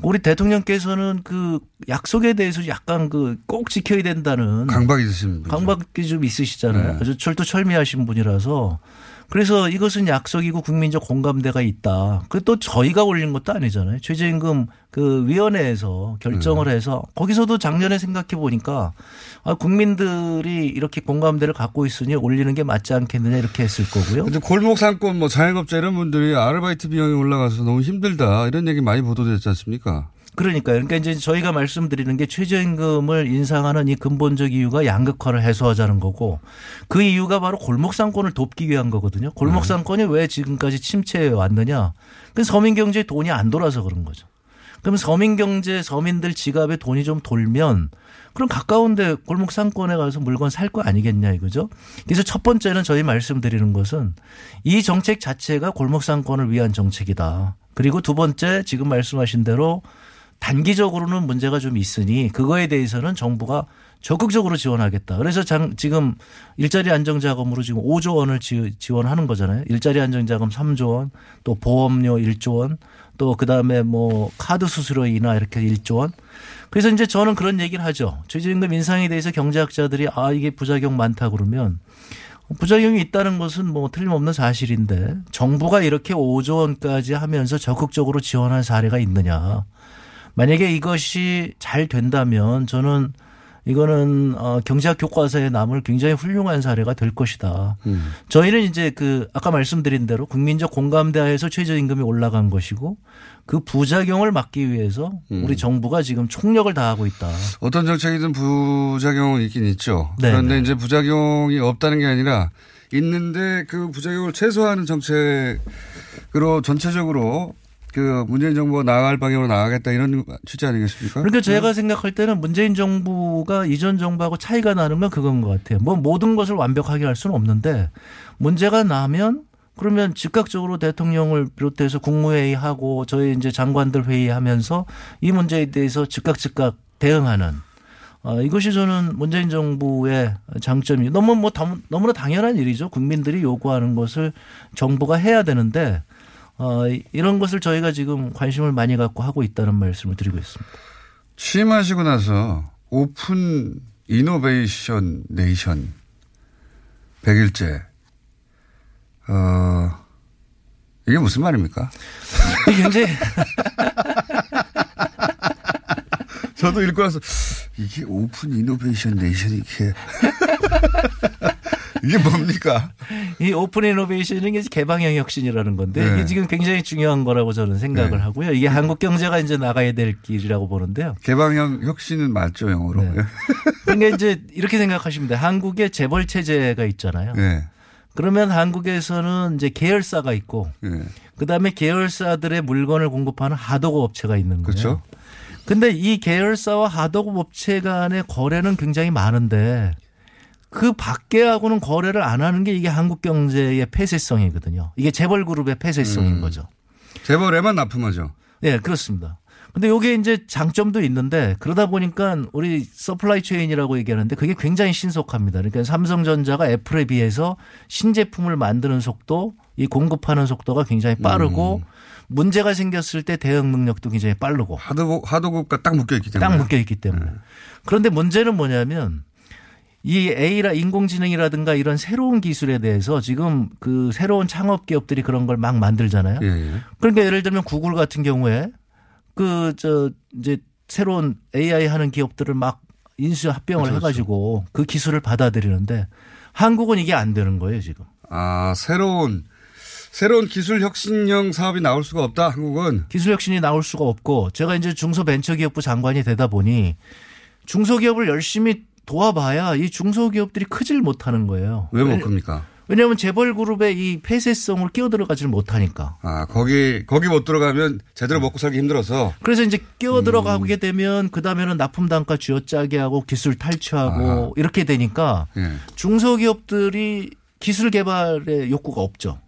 우리 대통령께서는 그 약속에 대해서 약간 그 꼭 지켜야 된다는 강박이 있으신 분. 강박이 좀 있으시잖아요. 네. 아주 철두철미하신 분이라서 그래서 이것은 약속이고 국민적 공감대가 있다. 그또 저희가 올린 것도 아니잖아요. 최저임금 그 위원회에서 결정을 네. 해서 거기서도 작년에 생각해 보니까 아, 국민들이 이렇게 공감대를 갖고 있으니 올리는 게 맞지 않겠느냐 이렇게 했을 거고요. 근데 골목 상권 뭐 자영업자 이런 분들이 아르바이트 비용이 올라가서 너무 힘들다 이런 얘기 많이 보도됐지 않습니까? 그러니까요. 그러니까 이제 저희가 말씀드리는 게 최저임금을 인상하는 이 근본적 이유가 양극화를 해소하자는 거고 그 이유가 바로 골목상권을 돕기 위한 거거든요. 골목상권이 왜 지금까지 침체해 왔느냐. 그 서민경제에 돈이 안 돌아서 그런 거죠. 그럼 서민경제 서민들 지갑에 돈이 좀 돌면 그럼 가까운데 골목 상권에 가서 물건 살 거 아니겠냐 이거죠. 그래서 첫 번째는 저희 말씀드리는 것은 이 정책 자체가 골목 상권을 위한 정책이다. 그리고 두 번째 지금 말씀하신 대로 단기적으로는 문제가 좀 있으니 그거에 대해서는 정부가 적극적으로 지원하겠다. 그래서 장, 지금 일자리 안정자금으로 지금 5조 원을 지, 지원하는 거잖아요. 일자리 안정자금 3조 원, 또 보험료 1조 원, 또 그다음에 뭐 카드 수수료 인하 이렇게 1조 원. 그래서 이제 저는 그런 얘기를 하죠. 최저임금 인상에 대해서 경제학자들이 아 이게 부작용 많다 그러면 부작용이 있다는 것은 뭐 틀림없는 사실인데 정부가 이렇게 5조 원까지 하면서 적극적으로 지원한 사례가 있느냐. 만약에 이것이 잘 된다면 저는 이거는 어 경제학 교과서에 남을 굉장히 훌륭한 사례가 될 것이다. 음. 저희는 이제 그 아까 말씀드린 대로 국민적 공감대하에서 최저임금이 올라간 것이고 그 부작용을 막기 위해서 음. 우리 정부가 지금 총력을 다하고 있다. 어떤 정책이든 부작용은 있긴 있죠. 네, 그런데 네. 이제 부작용이 없다는 게 아니라 있는데 그 부작용을 최소화하는 정책으로 전체적으로 그 문재인 정부가 나아갈 방향으로 나가겠다 이런 취지 아니겠습니까? 그러니까 제가 생각할 때는 문재인 정부가 이전 정부하고 차이가 나는 건 그건 것 같아요. 뭐 모든 것을 완벽하게 할 수는 없는데 문제가 나면 그러면 즉각적으로 대통령을 비롯해서 국무회의 하고 저희 이제 장관들 회의하면서 이 문제에 대해서 즉각 즉각 대응하는 어, 이것이 저는 문재인 정부의 장점이 너무 뭐 당- 너무나 당연한 일이죠. 국민들이 요구하는 것을 정부가 해야 되는데 어, 이런 것을 저희가 지금 관심을 많이 갖고 하고 있다는 말씀을 드리고 있습니다. 취임하시고 나서 오픈 이노베이션 네이션 100일째 어 이게 무슨 말입니까? 이게 굉장히 저도 읽고 나서 이게 open innovation nation이 이게 이게 뭡니까? 이 open innovation은 이게 개방형 혁신이라는 건데 네. 이게 지금 굉장히 중요한 거라고 저는 생각을 네. 하고요. 이게 한국 경제가 이제 나가야 될 길이라고 보는데요. 개방형 혁신은 맞죠 영어로. 네. 그러니까 이제 이렇게 생각하시면 돼요. 한국에 재벌 체제가 있잖아요. 네. 그러면 한국에서는 이제 계열사가 있고 네. 그다음에 계열사들의 물건을 공급하는 하도급 업체가 있는 거예요. 그렇죠. 근데 이 계열사와 하도급 업체 간의 거래는 굉장히 많은데 그 밖에하고는 거래를 안 하는 게 이게 한국 경제의 폐쇄성이거든요. 이게 재벌 그룹의 폐쇄성인 음. 거죠. 재벌에만 납품하죠. 네, 그렇습니다. 근데 요게 이제 장점도 있는데 그러다 보니까 우리 supply chain이라고 얘기하는데 그게 굉장히 신속합니다. 그러니까 삼성전자가 애플에 비해서 신제품을 만드는 속도, 이 공급하는 속도가 굉장히 빠르고 음. 문제가 생겼을 때 대응 능력도 굉장히 빠르고 하도 하도급과 딱 묶여 있기 때문에. 딱 묶여 있기 때문에. 음. 그런데 문제는 뭐냐면 이 AI라 인공지능이라든가 이런 새로운 기술에 대해서 지금 그 새로운 창업 기업들이 그런 걸 막 만들잖아요. 예, 예. 그러니까 예를 들면 구글 같은 경우에 그 저 이제 새로운 AI 하는 기업들을 막 인수 합병을 그렇죠, 해가지고 그 기술을 받아들이는데 한국은 이게 안 되는 거예요 지금. 아 새로운 새로운 기술 혁신형 사업이 나올 수가 없다 한국은. 기술 혁신이 나올 수가 없고 제가 이제 중소벤처기업부 장관이 되다 보니 중소기업을 열심히 도와봐야 이 중소기업들이 크질 못하는 거예요. 왜 못 큽니까? 왜냐하면 재벌 그룹의 이 폐쇄성을 끼어들어가지를 못하니까. 아 거기 거기 못 들어가면 제대로 먹고 살기 힘들어서. 그래서 이제 끼어 음. 들어가게 되면 그 다음에는 납품 단가 쥐어짜게 하고 기술 탈취하고 아하. 이렇게 되니까 예. 중소기업들이 기술 개발의 욕구가 없죠.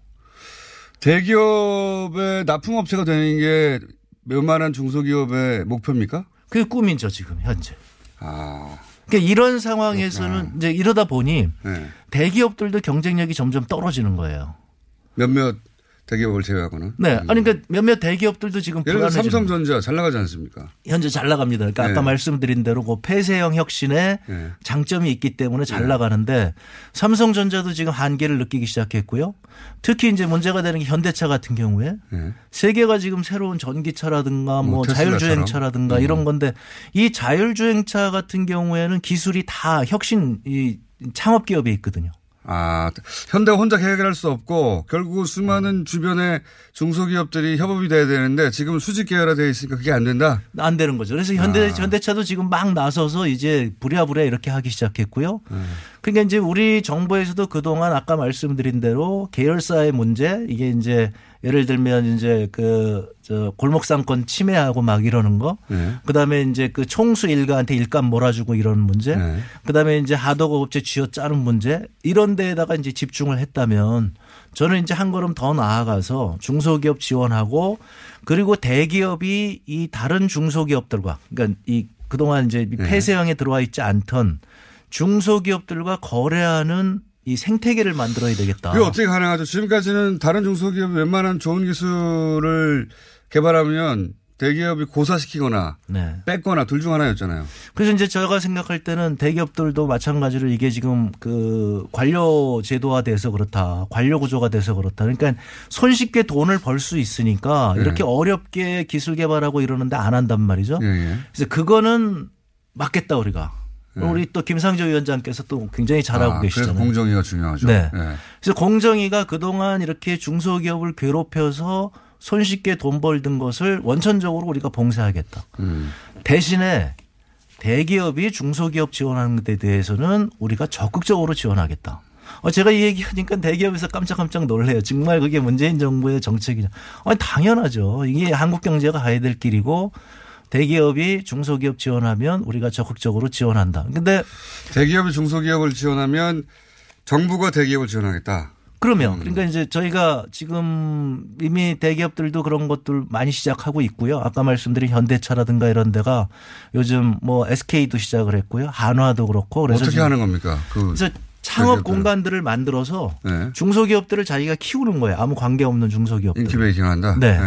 대기업의 납품업체가 되는 게 웬만한 중소기업의 목표입니까? 그게 꿈이죠 지금 현재. 아. 그러니까 이런 상황에서는 이제 이러다 보니 네. 대기업들도 경쟁력이 점점 떨어지는 거예요. 몇몇 대기업을 제외하고는. 네. 아니 그러니까 몇몇 대기업들도 지금 예를 들어 삼성전자 잘 나가지 않습니까? 현재 잘 나갑니다. 그러니까 아까 네. 말씀드린 대로 그 폐쇄형 혁신에 네. 장점이 있기 때문에 잘 네. 나가는데 삼성전자도 지금 한계를 느끼기 시작했고요. 특히 이제 문제가 되는 게 현대차 같은 경우에 네. 세계가 지금 새로운 전기차라든가 뭐 뭐. 자율주행차라든가 음. 이런 건데 이 자율주행차 같은 경우에는 기술이 다 혁신 이 창업 기업에 있거든요. 아, 현대가 혼자 해결할 수 없고 결국 수많은 주변의 중소기업들이 협업이 돼야 되는데 지금 수직 계열화 되어 있으니까 그게 안 된다. 안 되는 거죠. 그래서 현대 아. 현대차도 지금 막 나서서 이제 부랴부랴 이렇게 하기 시작했고요. 음. 그러니까 이제 우리 정부에서도 그동안 아까 말씀드린 대로 계열사의 문제 이게 이제 예를 들면 이제 그 저 골목상권 침해하고 막 이러는 거. 네. 그다음에 이제 그 총수 일가한테 일감 몰아주고 이러는 문제. 네. 그다음에 이제 하도급 업체 쥐어 짜는 문제. 이런 데에다가 이제 집중을 했다면 저는 이제 한 걸음 더 나아가서 중소기업 지원하고 그리고 대기업이 이 다른 중소기업들과 그러니까 이 그동안 이제 네. 폐쇄형에 들어와 있지 않던 중소기업들과 거래하는 이 생태계를 만들어야 되겠다. 그게 어떻게 가능하죠? 지금까지는 다른 중소기업이 웬만한 좋은 기술을 개발하면 대기업이 고사시키거나 네. 뺏거나 둘 중 하나였잖아요. 그래서 이제 제가 생각할 때는 대기업들도 마찬가지로 이게 지금 그 관료 제도화 돼서 그렇다. 관료 구조가 돼서 그렇다. 그러니까 손쉽게 돈을 벌 수 있으니까 네. 이렇게 어렵게 기술 개발하고 이러는데 안 한단 말이죠. 예, 예. 그래서 그거는 맞겠다 우리가. 네. 우리 또 김상조 위원장께서 또 굉장히 잘하고 아, 계시잖아요. 그래서 공정위가 중요하죠. 네. 예. 그래서 공정위가 그동안 이렇게 중소기업을 괴롭혀서 손쉽게 돈 벌던 것을 원천적으로 우리가 봉쇄하겠다. 음. 대신에 대기업이 중소기업 지원하는 데 대해서는 우리가 적극적으로 지원하겠다. 어, 제가 이 얘기하니까 대기업에서 깜짝깜짝 놀래요. 정말 그게 문재인 정부의 정책이냐. 아니, 당연하죠. 이게 한국 경제가 가야 될 길이고 대기업이 중소기업 지원하면 우리가 적극적으로 지원한다. 근데 대기업이 중소기업을 지원하면 정부가 대기업을 지원하겠다. 그러면 그러니까 이제 저희가 지금 이미 대기업들도 그런 것들 많이 시작하고 있고요. 아까 말씀드린 현대차라든가 이런 데가 요즘 뭐 SK도 시작을 했고요. 한화도 그렇고 그래서 어떻게 하는 겁니까? 그 그래서 창업. 공간들을 만들어서 네. 중소기업들을 자기가 키우는 거예요. 아무 관계 없는 중소기업들. incubating 한다. 네.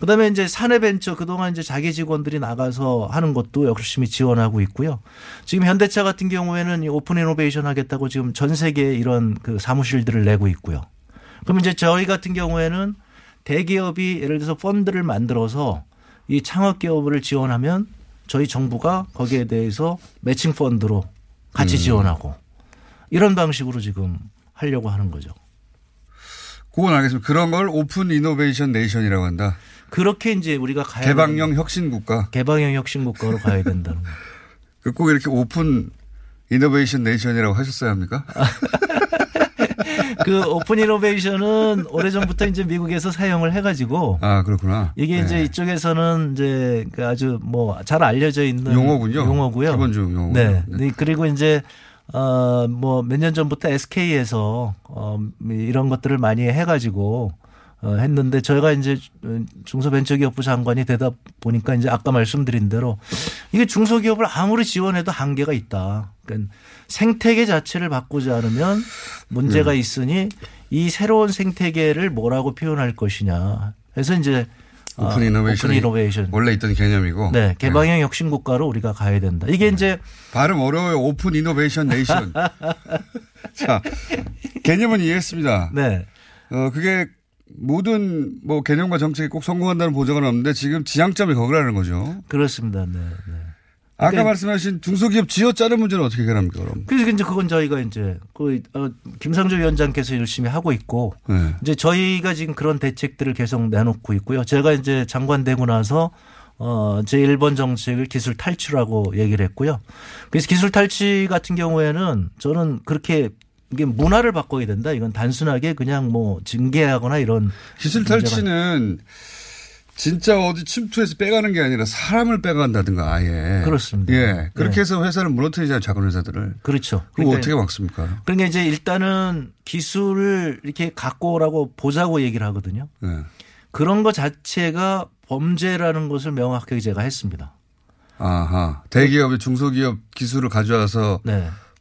그 다음에 이제 사내벤처 그동안 이제 자기 직원들이 나가서 하는 것도 열심히 지원하고 있고요. 지금 현대차 같은 경우에는 이 open innovation 하겠다고 지금 전 세계에 이런 그 사무실들을 내고 있고요. 그럼 이제 저희 같은 경우에는 대기업이 예를 들어서 펀드를 만들어서 이 창업 기업을 지원하면 저희 정부가 거기에 대해서 매칭 펀드로 같이 음. 지원하고 이런 방식으로 지금 하려고 하는 거죠. 그건 알겠습니다. 그런 걸 open innovation nation이라고 한다. 그렇게 이제 우리가 가야 개방형 혁신 국가. 개방형 혁신 국가로 가야 된다는 거. 그 꼭 이렇게 open innovation nation이라고 하셨어야 합니까? 그 open innovation은 오래전부터 이제 미국에서 사용을 해가지고 아 그렇구나. 이게 이제 네. 이쪽에서는 이제 그 아주 뭐 잘 알려져 있는 용어군요. 용어고요. 기본적 용어. 네. 네. 그리고 이제 어 뭐 몇 년 전부터 SK에서 어 이런 것들을 많이 해가지고 어 했는데 저희가 이제 중소벤처기업부 장관이 되다 보니까 이제 아까 말씀드린 대로 이게 중소기업을 아무리 지원해도 한계가 있다. 그러니까 생태계 자체를 바꾸지 않으면 문제가 네. 있으니 이 새로운 생태계를 뭐라고 표현할 것이냐. 그래서 이제 오픈 어, innovation. Open innovation. 원래 있던 개념이고. 네, 개방형 혁신 국가로 우리가 가야 된다. 이게 이제 발음 어려워요. Open innovation nation. 자, 개념은 이해했습니다. 네. 어, 그게 모든 뭐 개념과 정책이 꼭 성공한다는 보장은 없는데 지금 지향점이 거기라는 거죠. 그렇습니다. 네. 네. 아까 그러니까 말씀하신 중소기업 지어 짜는 문제는 어떻게 해결합니까, 그럼? 그래서 이제 그건 저희가 이제 그 어, 김상조 위원장께서 열심히 하고 있고 네. 이제 저희가 지금 그런 대책들을 계속 내놓고 있고요. 제가 이제 장관 되고 나서 어, 제 1번 정책을 기술 탈취라고 얘기를 했고요. 그래서 기술 탈취 같은 경우에는 저는 그렇게 이게 문화를 바꿔야 된다. 이건 단순하게 그냥 뭐 징계하거나 이런 기술 문제가 탈취는 진짜 어디 침투해서 빼가는 게 아니라 사람을 빼간다든가 아예. 그렇습니다. 예. 그렇게 네. 해서 회사를 무너뜨리잖아요. 작은 회사들을. 그렇죠. 그거 그러니까- 어떻게 막습니까? 그러니까 이제 일단은 기술을 이렇게 갖고 오라고 보자고 얘기를 하거든요. 네. 그런 것 자체가 범죄라는 것을 명확하게 제가 했습니다. 아하. 대기업이 중소기업 기술을 가져와서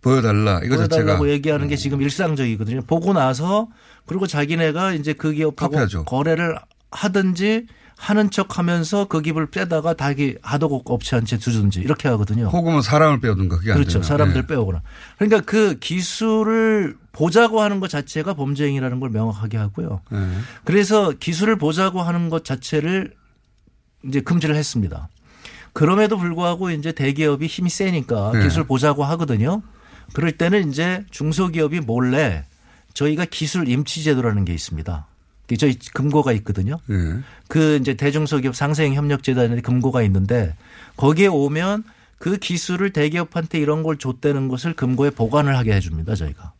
보여달라. 이거 자체가. 네. 보여달라고 얘기하는 게 지금 일상적이거든요. 보고 나서 그리고 자기네가 이제 그 기업하고 카피하죠. 거래를 하든지 하는 척 하면서 그 기업을 빼다가 다기 하도급 업체한테 주든지 이렇게 하거든요. 혹은 사람을 빼오든가 그게 안 그렇죠. 사람들 예. 빼오거나. 그러니까 그 기술을 보자고 하는 것 자체가 범죄 행위라는 걸 명확하게 하고요. 예. 그래서 기술을 보자고 하는 것 자체를 이제 금지를 했습니다. 그럼에도 불구하고 이제 대기업이 힘이 세니까 네. 기술 보자고 하거든요. 그럴 때는 이제 중소기업이 몰래 저희가 기술 임치 제도라는 게 있습니다. 저희 금고가 있거든요. 예. 그 이제 대중소기업 상생 협력 재단에 금고가 있는데 거기에 오면 그 기술을 대기업한테 이런 걸 줬다는 것을 금고에 보관을 하게 해줍니다. 저희가.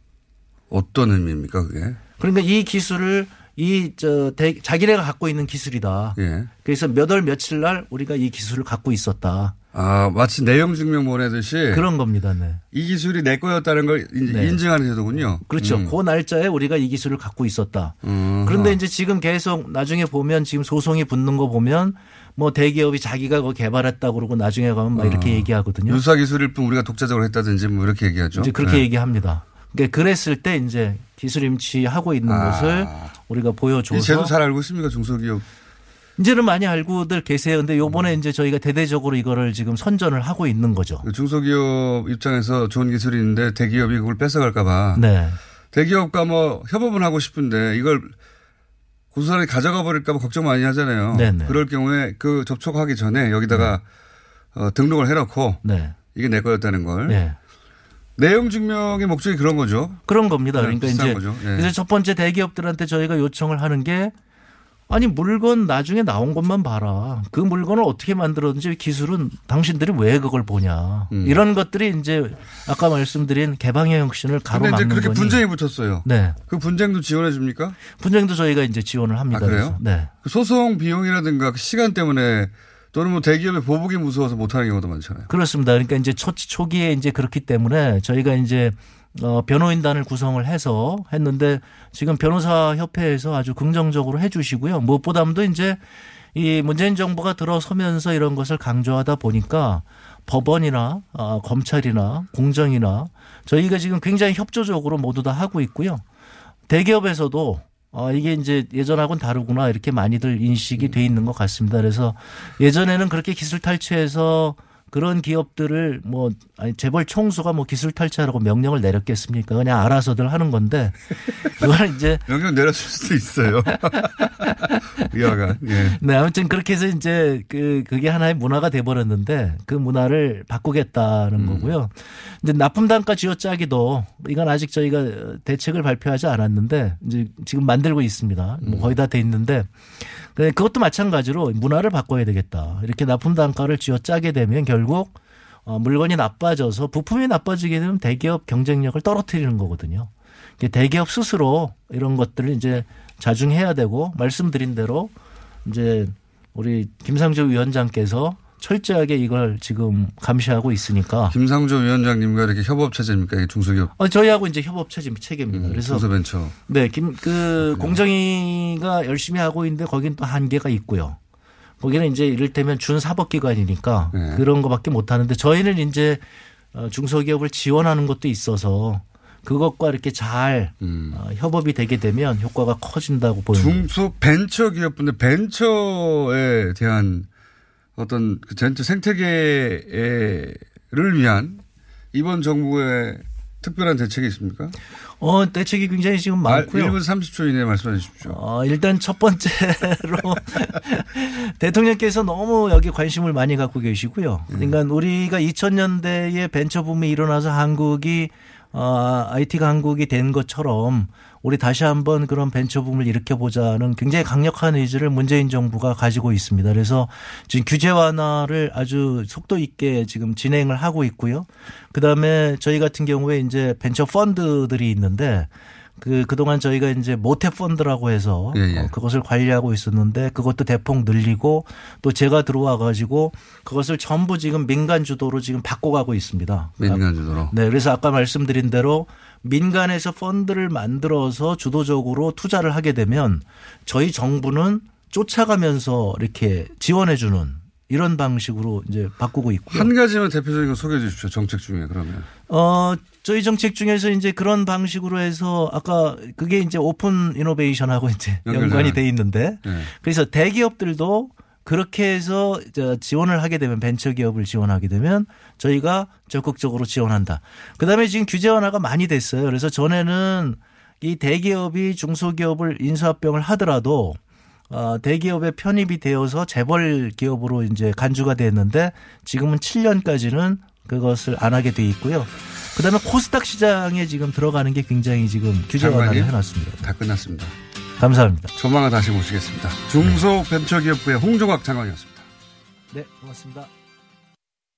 어떤 의미입니까 그게? 그러니까 이 기술을 이저 자기네가 갖고 있는 기술이다. 예. 그래서 몇 월 며칠 날 우리가 이 기술을 갖고 있었다. 아 마치 내용 증명 보내듯이 그런 겁니다. 네. 이 기술이 내 거였다는 걸 네. 인증하는 제도군요. 그렇죠. 음. 그 날짜에 우리가 이 기술을 갖고 있었다. 음. 그런데 이제 지금 계속 나중에 보면 지금 소송이 붙는 거 보면 뭐 대기업이 자기가 그거 개발했다 그러고 나중에 가면 막 이렇게 어. 얘기하거든요. 유사 기술일 뿐 우리가 독자적으로 했다든지 뭐 이렇게 얘기하죠. 이제 그렇게 네. 얘기합니다. 그러니까 그랬을 때 이제 기술 임치하고 있는 아. 것을 우리가 보여줘서 이 제도 잘 알고 있습니까 중소기업? 이제는 많이 알고들 계세요. 근데 요번에 이제 저희가 대대적으로 이거를 지금 선전을 하고 있는 거죠. 중소기업 입장에서 좋은 기술이 있는데 대기업이 그걸 뺏어갈까봐. 네. 대기업과 뭐 협업은 하고 싶은데 이걸 고스란히 가져가 버릴까봐 걱정 많이 하잖아요. 네네. 그럴 경우에 그 접촉하기 전에 여기다가 어, 등록을 해놓고 네. 이게 내 거였다는 걸. 네. 내용 증명의 목적이 그런 거죠. 그런 겁니다. 네, 그러니까 이제 거죠. 네. 그래서 첫 번째 대기업들한테 저희가 요청을 하는 게 아니 물건 나중에 나온 것만 봐라. 그 물건을 어떻게 만들었는지 기술은 당신들이 왜 그걸 보냐. 음. 이런 것들이 이제 아까 말씀드린 개방의 혁신을 가로막는 그렇게 거니. 분쟁이 붙었어요. 네. 그 분쟁도 지원해 줍니까? 분쟁도 저희가 이제 지원을 합니다. 아, 그래요? 네. 그 소송 비용이라든가 그 시간 때문에 또는 뭐 대기업의 보복이 무서워서 못하는 경우도 많잖아요. 그렇습니다. 그러니까 이제 초, 초기에 이제 그렇기 때문에 저희가 이제 어, 변호인단을 구성을 해서 했는데 지금 변호사 협회에서 아주 긍정적으로 해 주시고요. 무엇보다도 이제 이 문재인 정부가 들어서면서 이런 것을 강조하다 보니까 법원이나 어, 검찰이나 공정이나 저희가 지금 굉장히 협조적으로 모두 다 하고 있고요. 대기업에서도 어, 이게 이제 예전하고는 다르구나 이렇게 많이들 인식이 돼 있는 것 같습니다. 그래서 예전에는 그렇게 기술 탈취해서 그런 기업들을 뭐 아니 재벌 총수가 뭐 기술 탈취하라고 명령을 내렸겠습니까? 그냥 알아서들 하는 건데 그걸 이제 명령 내렸을 수도 있어요. 위화가. 예. 네, 아무튼 그렇게 해서 이제 그 그게 하나의 문화가 돼 버렸는데 그 문화를 바꾸겠다는 음. 거고요. 이제 납품 단가 쥐어짜기도 이건 아직 저희가 대책을 발표하지 않았는데 이제 지금 만들고 있습니다. 뭐 거의 다 돼 있는데 그것도 마찬가지로 문화를 바꿔야 되겠다. 이렇게 납품 단가를 쥐어짜게 되면 결국 어, 물건이 나빠져서 부품이 나빠지게 되면 대기업 경쟁력을 떨어뜨리는 거거든요. 대기업 스스로 이런 것들을 이제 자중해야 되고 말씀드린 대로 이제 우리 김상조 위원장께서 철저하게 이걸 지금 감시하고 있으니까 김상조 위원장님과 이렇게 협업 체제입니까? 이게 중소기업. 어, 저희하고 이제 협업 체제 체계입니다. 그래서 음, 중소벤처. 네, 김, 그, 공정위가 열심히 하고 있는데 거긴 또 한계가 있고요. 거기는 이제 이를테면 준사법기관이니까 네. 그런 거밖에 못 하는데 저희는 이제 어, 중소기업을 지원하는 것도 있어서 그것과 이렇게 잘 어, 협업이 되게 되면 효과가 커진다고 보입니다. 중소 벤처 기업인데 벤처에 대한 어떤 그 벤처 생태계를 위한 이번 정부의 특별한 대책이 있습니까? 어, 대책이 굉장히 지금 많고요. 1분 30초 이내에 말씀해 주십시오. 어, 일단 첫 번째로 대통령께서 너무 여기 관심을 많이 갖고 계시고요. 그러니까 우리가 2000년대에 벤처 붐이 일어나서 한국이 어, IT 강국이 된 것처럼 우리 다시 한번 그런 벤처 붐을 일으켜보자는 굉장히 강력한 의지를 문재인 정부가 가지고 있습니다. 그래서 지금 규제 완화를 아주 속도 있게 지금 진행을 하고 있고요. 그 다음에 저희 같은 경우에 이제 벤처 펀드들이 있는데 그 그동안 저희가 이제 모태 펀드라고 해서 예, 예. 어, 그것을 관리하고 있었는데 그것도 대폭 늘리고 또 제가 들어와 가지고 그것을 전부 지금 민간 주도로 지금 바꿔가고 있습니다. 민간 주도로. 네, 그래서 아까 말씀드린 대로 민간에서 펀드를 만들어서 주도적으로 투자를 하게 되면 저희 정부는 쫓아가면서 이렇게 지원해 주는 이런 방식으로 이제 바꾸고 있고요. 한 가지만 대표적인 거 소개해 주십시오. 정책 중에 그러면. 어, 저희 정책 중에서 이제 그런 방식으로 해서 아까 그게 이제 오픈 이노베이션하고 이제. 연관이 돼 있는데 네. 그래서 대기업들도 그렇게 해서 저 지원을 하게 되면 벤처 기업을 지원하게 되면 저희가 적극적으로 지원한다. 그 다음에 지금 규제 완화가 많이 됐어요. 그래서 전에는 이 대기업이 중소기업을 인수합병을 하더라도 어, 대기업에 편입이 되어서 재벌 기업으로 이제 간주가 됐는데 지금은 7년까지는 그것을 안 하게 돼 있고요. 그다음에 코스닥 시장에 지금 들어가는 게 굉장히 지금 규제 완화를 해놨습니다. 다 끝났습니다. 감사합니다. 조만간 다시 모시겠습니다. 중소벤처기업부의 홍종학 장관이었습니다. 네, 고맙습니다.